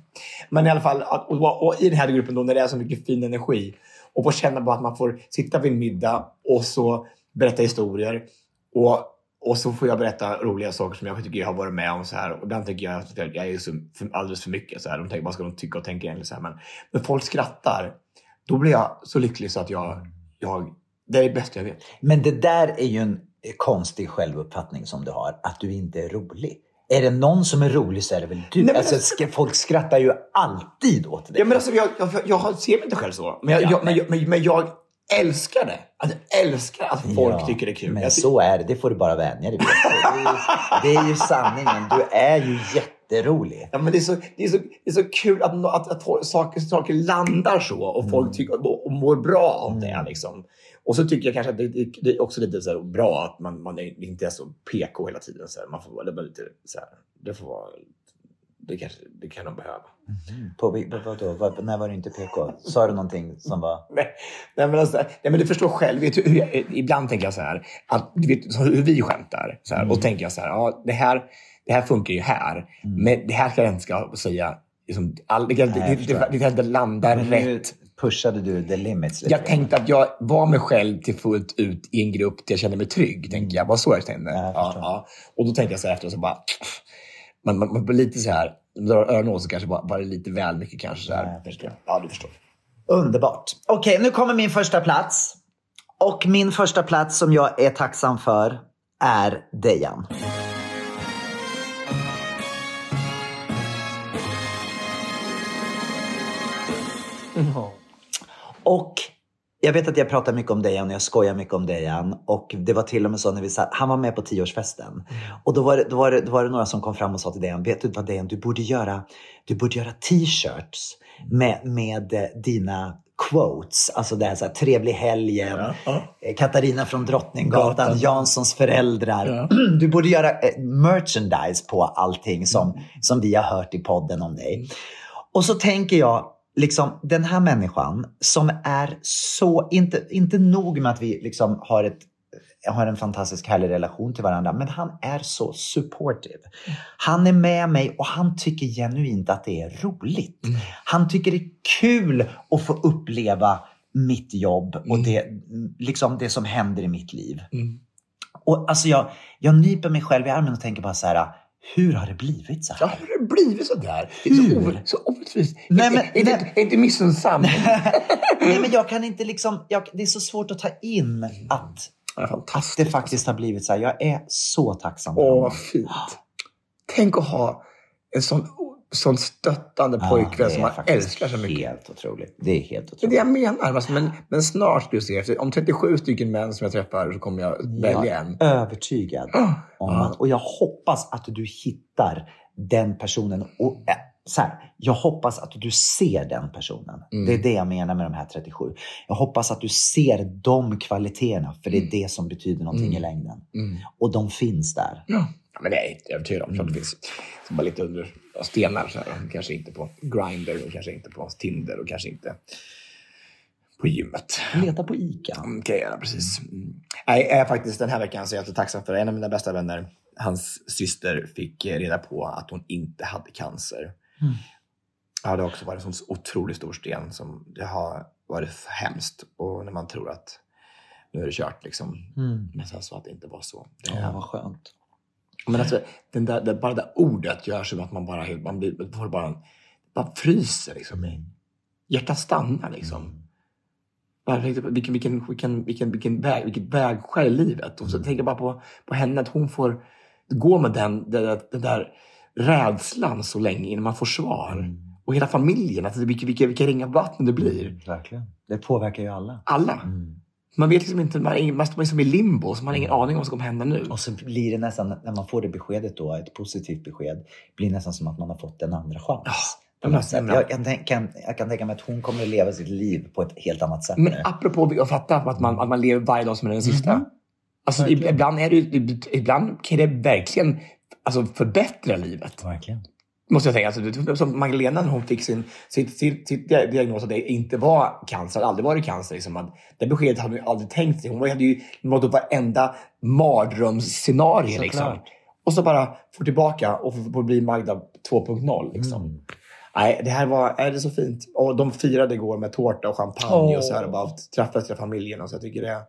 Men i alla fall, och, och i den här gruppen då när det är så mycket fin energi och få känna bara att man får sitta vid middag och så berätta historier och, och så får jag berätta roliga saker som jag tycker jag har varit med om så här. Och ibland tycker jag att jag är så för, alldeles för mycket så här. De tänker, vad ska de tycka och tänka egentligen så här. Men när folk skrattar, då blir jag så lycklig så att jag, jag det är det bästa jag vet. Men det där är ju en konstig självuppfattning som du har, att du inte är rolig. Är det någon som är rolig så är det väl du? Nej, men alltså, alltså- folk skrattar ju alltid åt dig. Ja, men alltså, jag, jag, jag ser mig inte själv så. Men jag, Ja, jag, men, men jag älskar det. Jag älskar att folk Ja, tycker det är kul. Men så är det. Det får du bara vänja dig vid. Det Det är ju sanningen. Du är ju jätterolig. Ja, men det, är så, det, är så, det är så kul att, att, att saker, saker landar så och folk tycker, och, och mår bra av det. Liksom. Och så tycker jag kanske att det, det, det är också lite så bra att man, man är, inte är så PK hela tiden. Så här. Man får vara lite så här, det får vara, det, kanske, det kan de behöva. På, vad- vadå? Vad, när var du inte PK? Sa du någonting som var... Nej, nej, men alltså, nej, men du förstår själv. Vet hur jag, ibland tänker jag så här, att, du vet hur vi skämtar. Så här, Och tänker jag så här, ja, det här, det här funkar ju här. Men det här ska jag inte ska säga. Liksom, all, det, kan- Nej, jag det, det, det, kan inte landa Men nu rätt. pushade du the limits lite. Jag tänkte att jag var mig själv till fullt ut i en grupp där jag kände mig trygg. Tänker jag. Var så jag tänkte. Ja, jag Ja, ja. Och då tänkte jag så här efter så bara... Man, man, man blir lite så här... Drar öronen åt så kanske bara, bara lite väl mycket kanske. Så här. förstår. Ja, du förstår. Underbart. Okej, nu kommer min första plats. Och min första plats som jag är tacksam för är Dejan. Och jag vet att jag pratar mycket om Dejan och jag skojar mycket om Dejan. Och det var till och med så när vi satt, han var med på tioårsfesten. Och då var, det, då, var det, då var det några som kom fram och sa till Dejan, vet du vad Dejan, du borde göra, du borde göra t-shirts med, med eh, dina quotes. Alltså det här, så här trevlig helgen, eh, Katarina från Drottninggatan, Gatan. Janssons föräldrar. Du borde göra eh, merchandise på allting som, som vi har hört i podden om dig. Och så tänker jag, liksom den här människan som är så, inte, inte nog med att vi liksom har, ett, har en fantastisk härlig relation till varandra, men han är så supportive. Han är med mig och han tycker genuint att det är roligt. Han tycker det är kul att få uppleva mitt jobb och det, liksom det som händer i mitt liv. Och alltså jag, jag nyper mig själv i armen och tänker bara så här, hur har det blivit så här? Ja, hur har det blivit så där? Hur? så orättvist. Nej, Är- men- är, inte, nej. är inte missunnsam. Nej, men jag kan inte liksom, jag, det är så svårt att ta in att, att det faktiskt har blivit så här. Jag är så tacksam Åh, vad fint. Tänk att ha en sån, sån stöttande pojkvän som man älskar så mycket. Helt otroligt. Det är helt Det är det otroligt. jag menar. Alltså, Men, men snart du se. Om 37 stycken män som jag träffar så kommer jag välja en. Jag är övertygad. Om att, och jag hoppas att du hittar den personen. Och, äh, så här, jag hoppas att du ser den personen. Mm. Det är det jag menar med de här 37. Jag hoppas att du ser de kvaliteterna, för det är det som betyder någonting i längden. Mm. Och de finns där. Ja. Ja, men det är jag inte övertygad om. Klart det finns så bara lite under stenar. Så här. Kanske inte på Grindr och kanske inte på Tinder och kanske inte på gymmet. Leta på ICA. Mm, kan jag göra, precis. Mm. Nej, jag är faktiskt den här veckan så är jag så tacksam för en av mina bästa vänner. Hans syster fick reda på att hon inte hade cancer. Ja, det har också varit en sån otroligt stor sten som det har varit hemskt. Och när man tror att nu är det kört liksom. Men sen så att det inte var så. Det, Ja, vad skönt. Men alltså, den där, det, bara det där ordet gör som att man bara, helt- man blir, man får bara, en- bara fryser liksom. Hjärtat stannar liksom. Bara, tänkte på vilken, vilken, vilken, vilken, vilken väg, vilket vägskäl i livet. Och så tänker jag bara på, på henne, att hon får gå med den, den, där- den där rädslan så länge innan man får svar. Och hela familjen, alltså vilka, vilka, vilka ringar på vattnet det blir. Verkligen. Det påverkar ju alla. Alla. Man vet liksom inte, man, man står liksom i limbo, så man har ingen aning om vad som kommer hända nu. Och så blir det nästan, när man får det beskedet då, ett positivt besked, blir det nästan som att man har fått en andra chans. Men- Jag, kan tänka, jag kan tänka mig att hon kommer att leva sitt liv på ett helt annat sätt Men nu. apropå att fatta att man, att man lever varje dag som är den sista. Alltså, ibland, är det, ibland kan det verkligen alltså, förbättra livet. Verkligen. Måste jag tänka. Alltså, som Magdalena när hon fick sin, sitt, sitt, sitt diagnos att det inte var cancer, aldrig varit cancer. Liksom, att det beskedet hade hon aldrig tänkt sig. Hon hade ju mått upp varenda mardrömsscenario. Liksom. Och så bara få tillbaka och få, bli Magda 2.0. Liksom. Nej, det här var är det så fint. Och de firade igår med tårta och champagne och så här. Och bara träffades hela familjen. Och så jag tycker det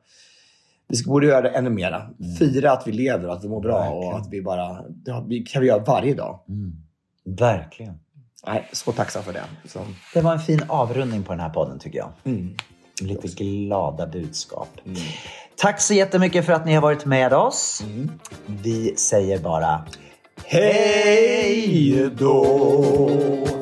vi borde göra det ännu mera. Fira att vi lever, att vi mår bra och att vi bara... Det kan vi göra varje dag. Verkligen. Nej, så tacksam för det. Så, Det var en fin avrundning på den här podden tycker jag. mm. Lite glada budskap. Tack så jättemycket för att ni har varit med oss. Vi säger bara Hej då!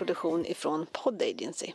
Produktion ifrån Pod Agency.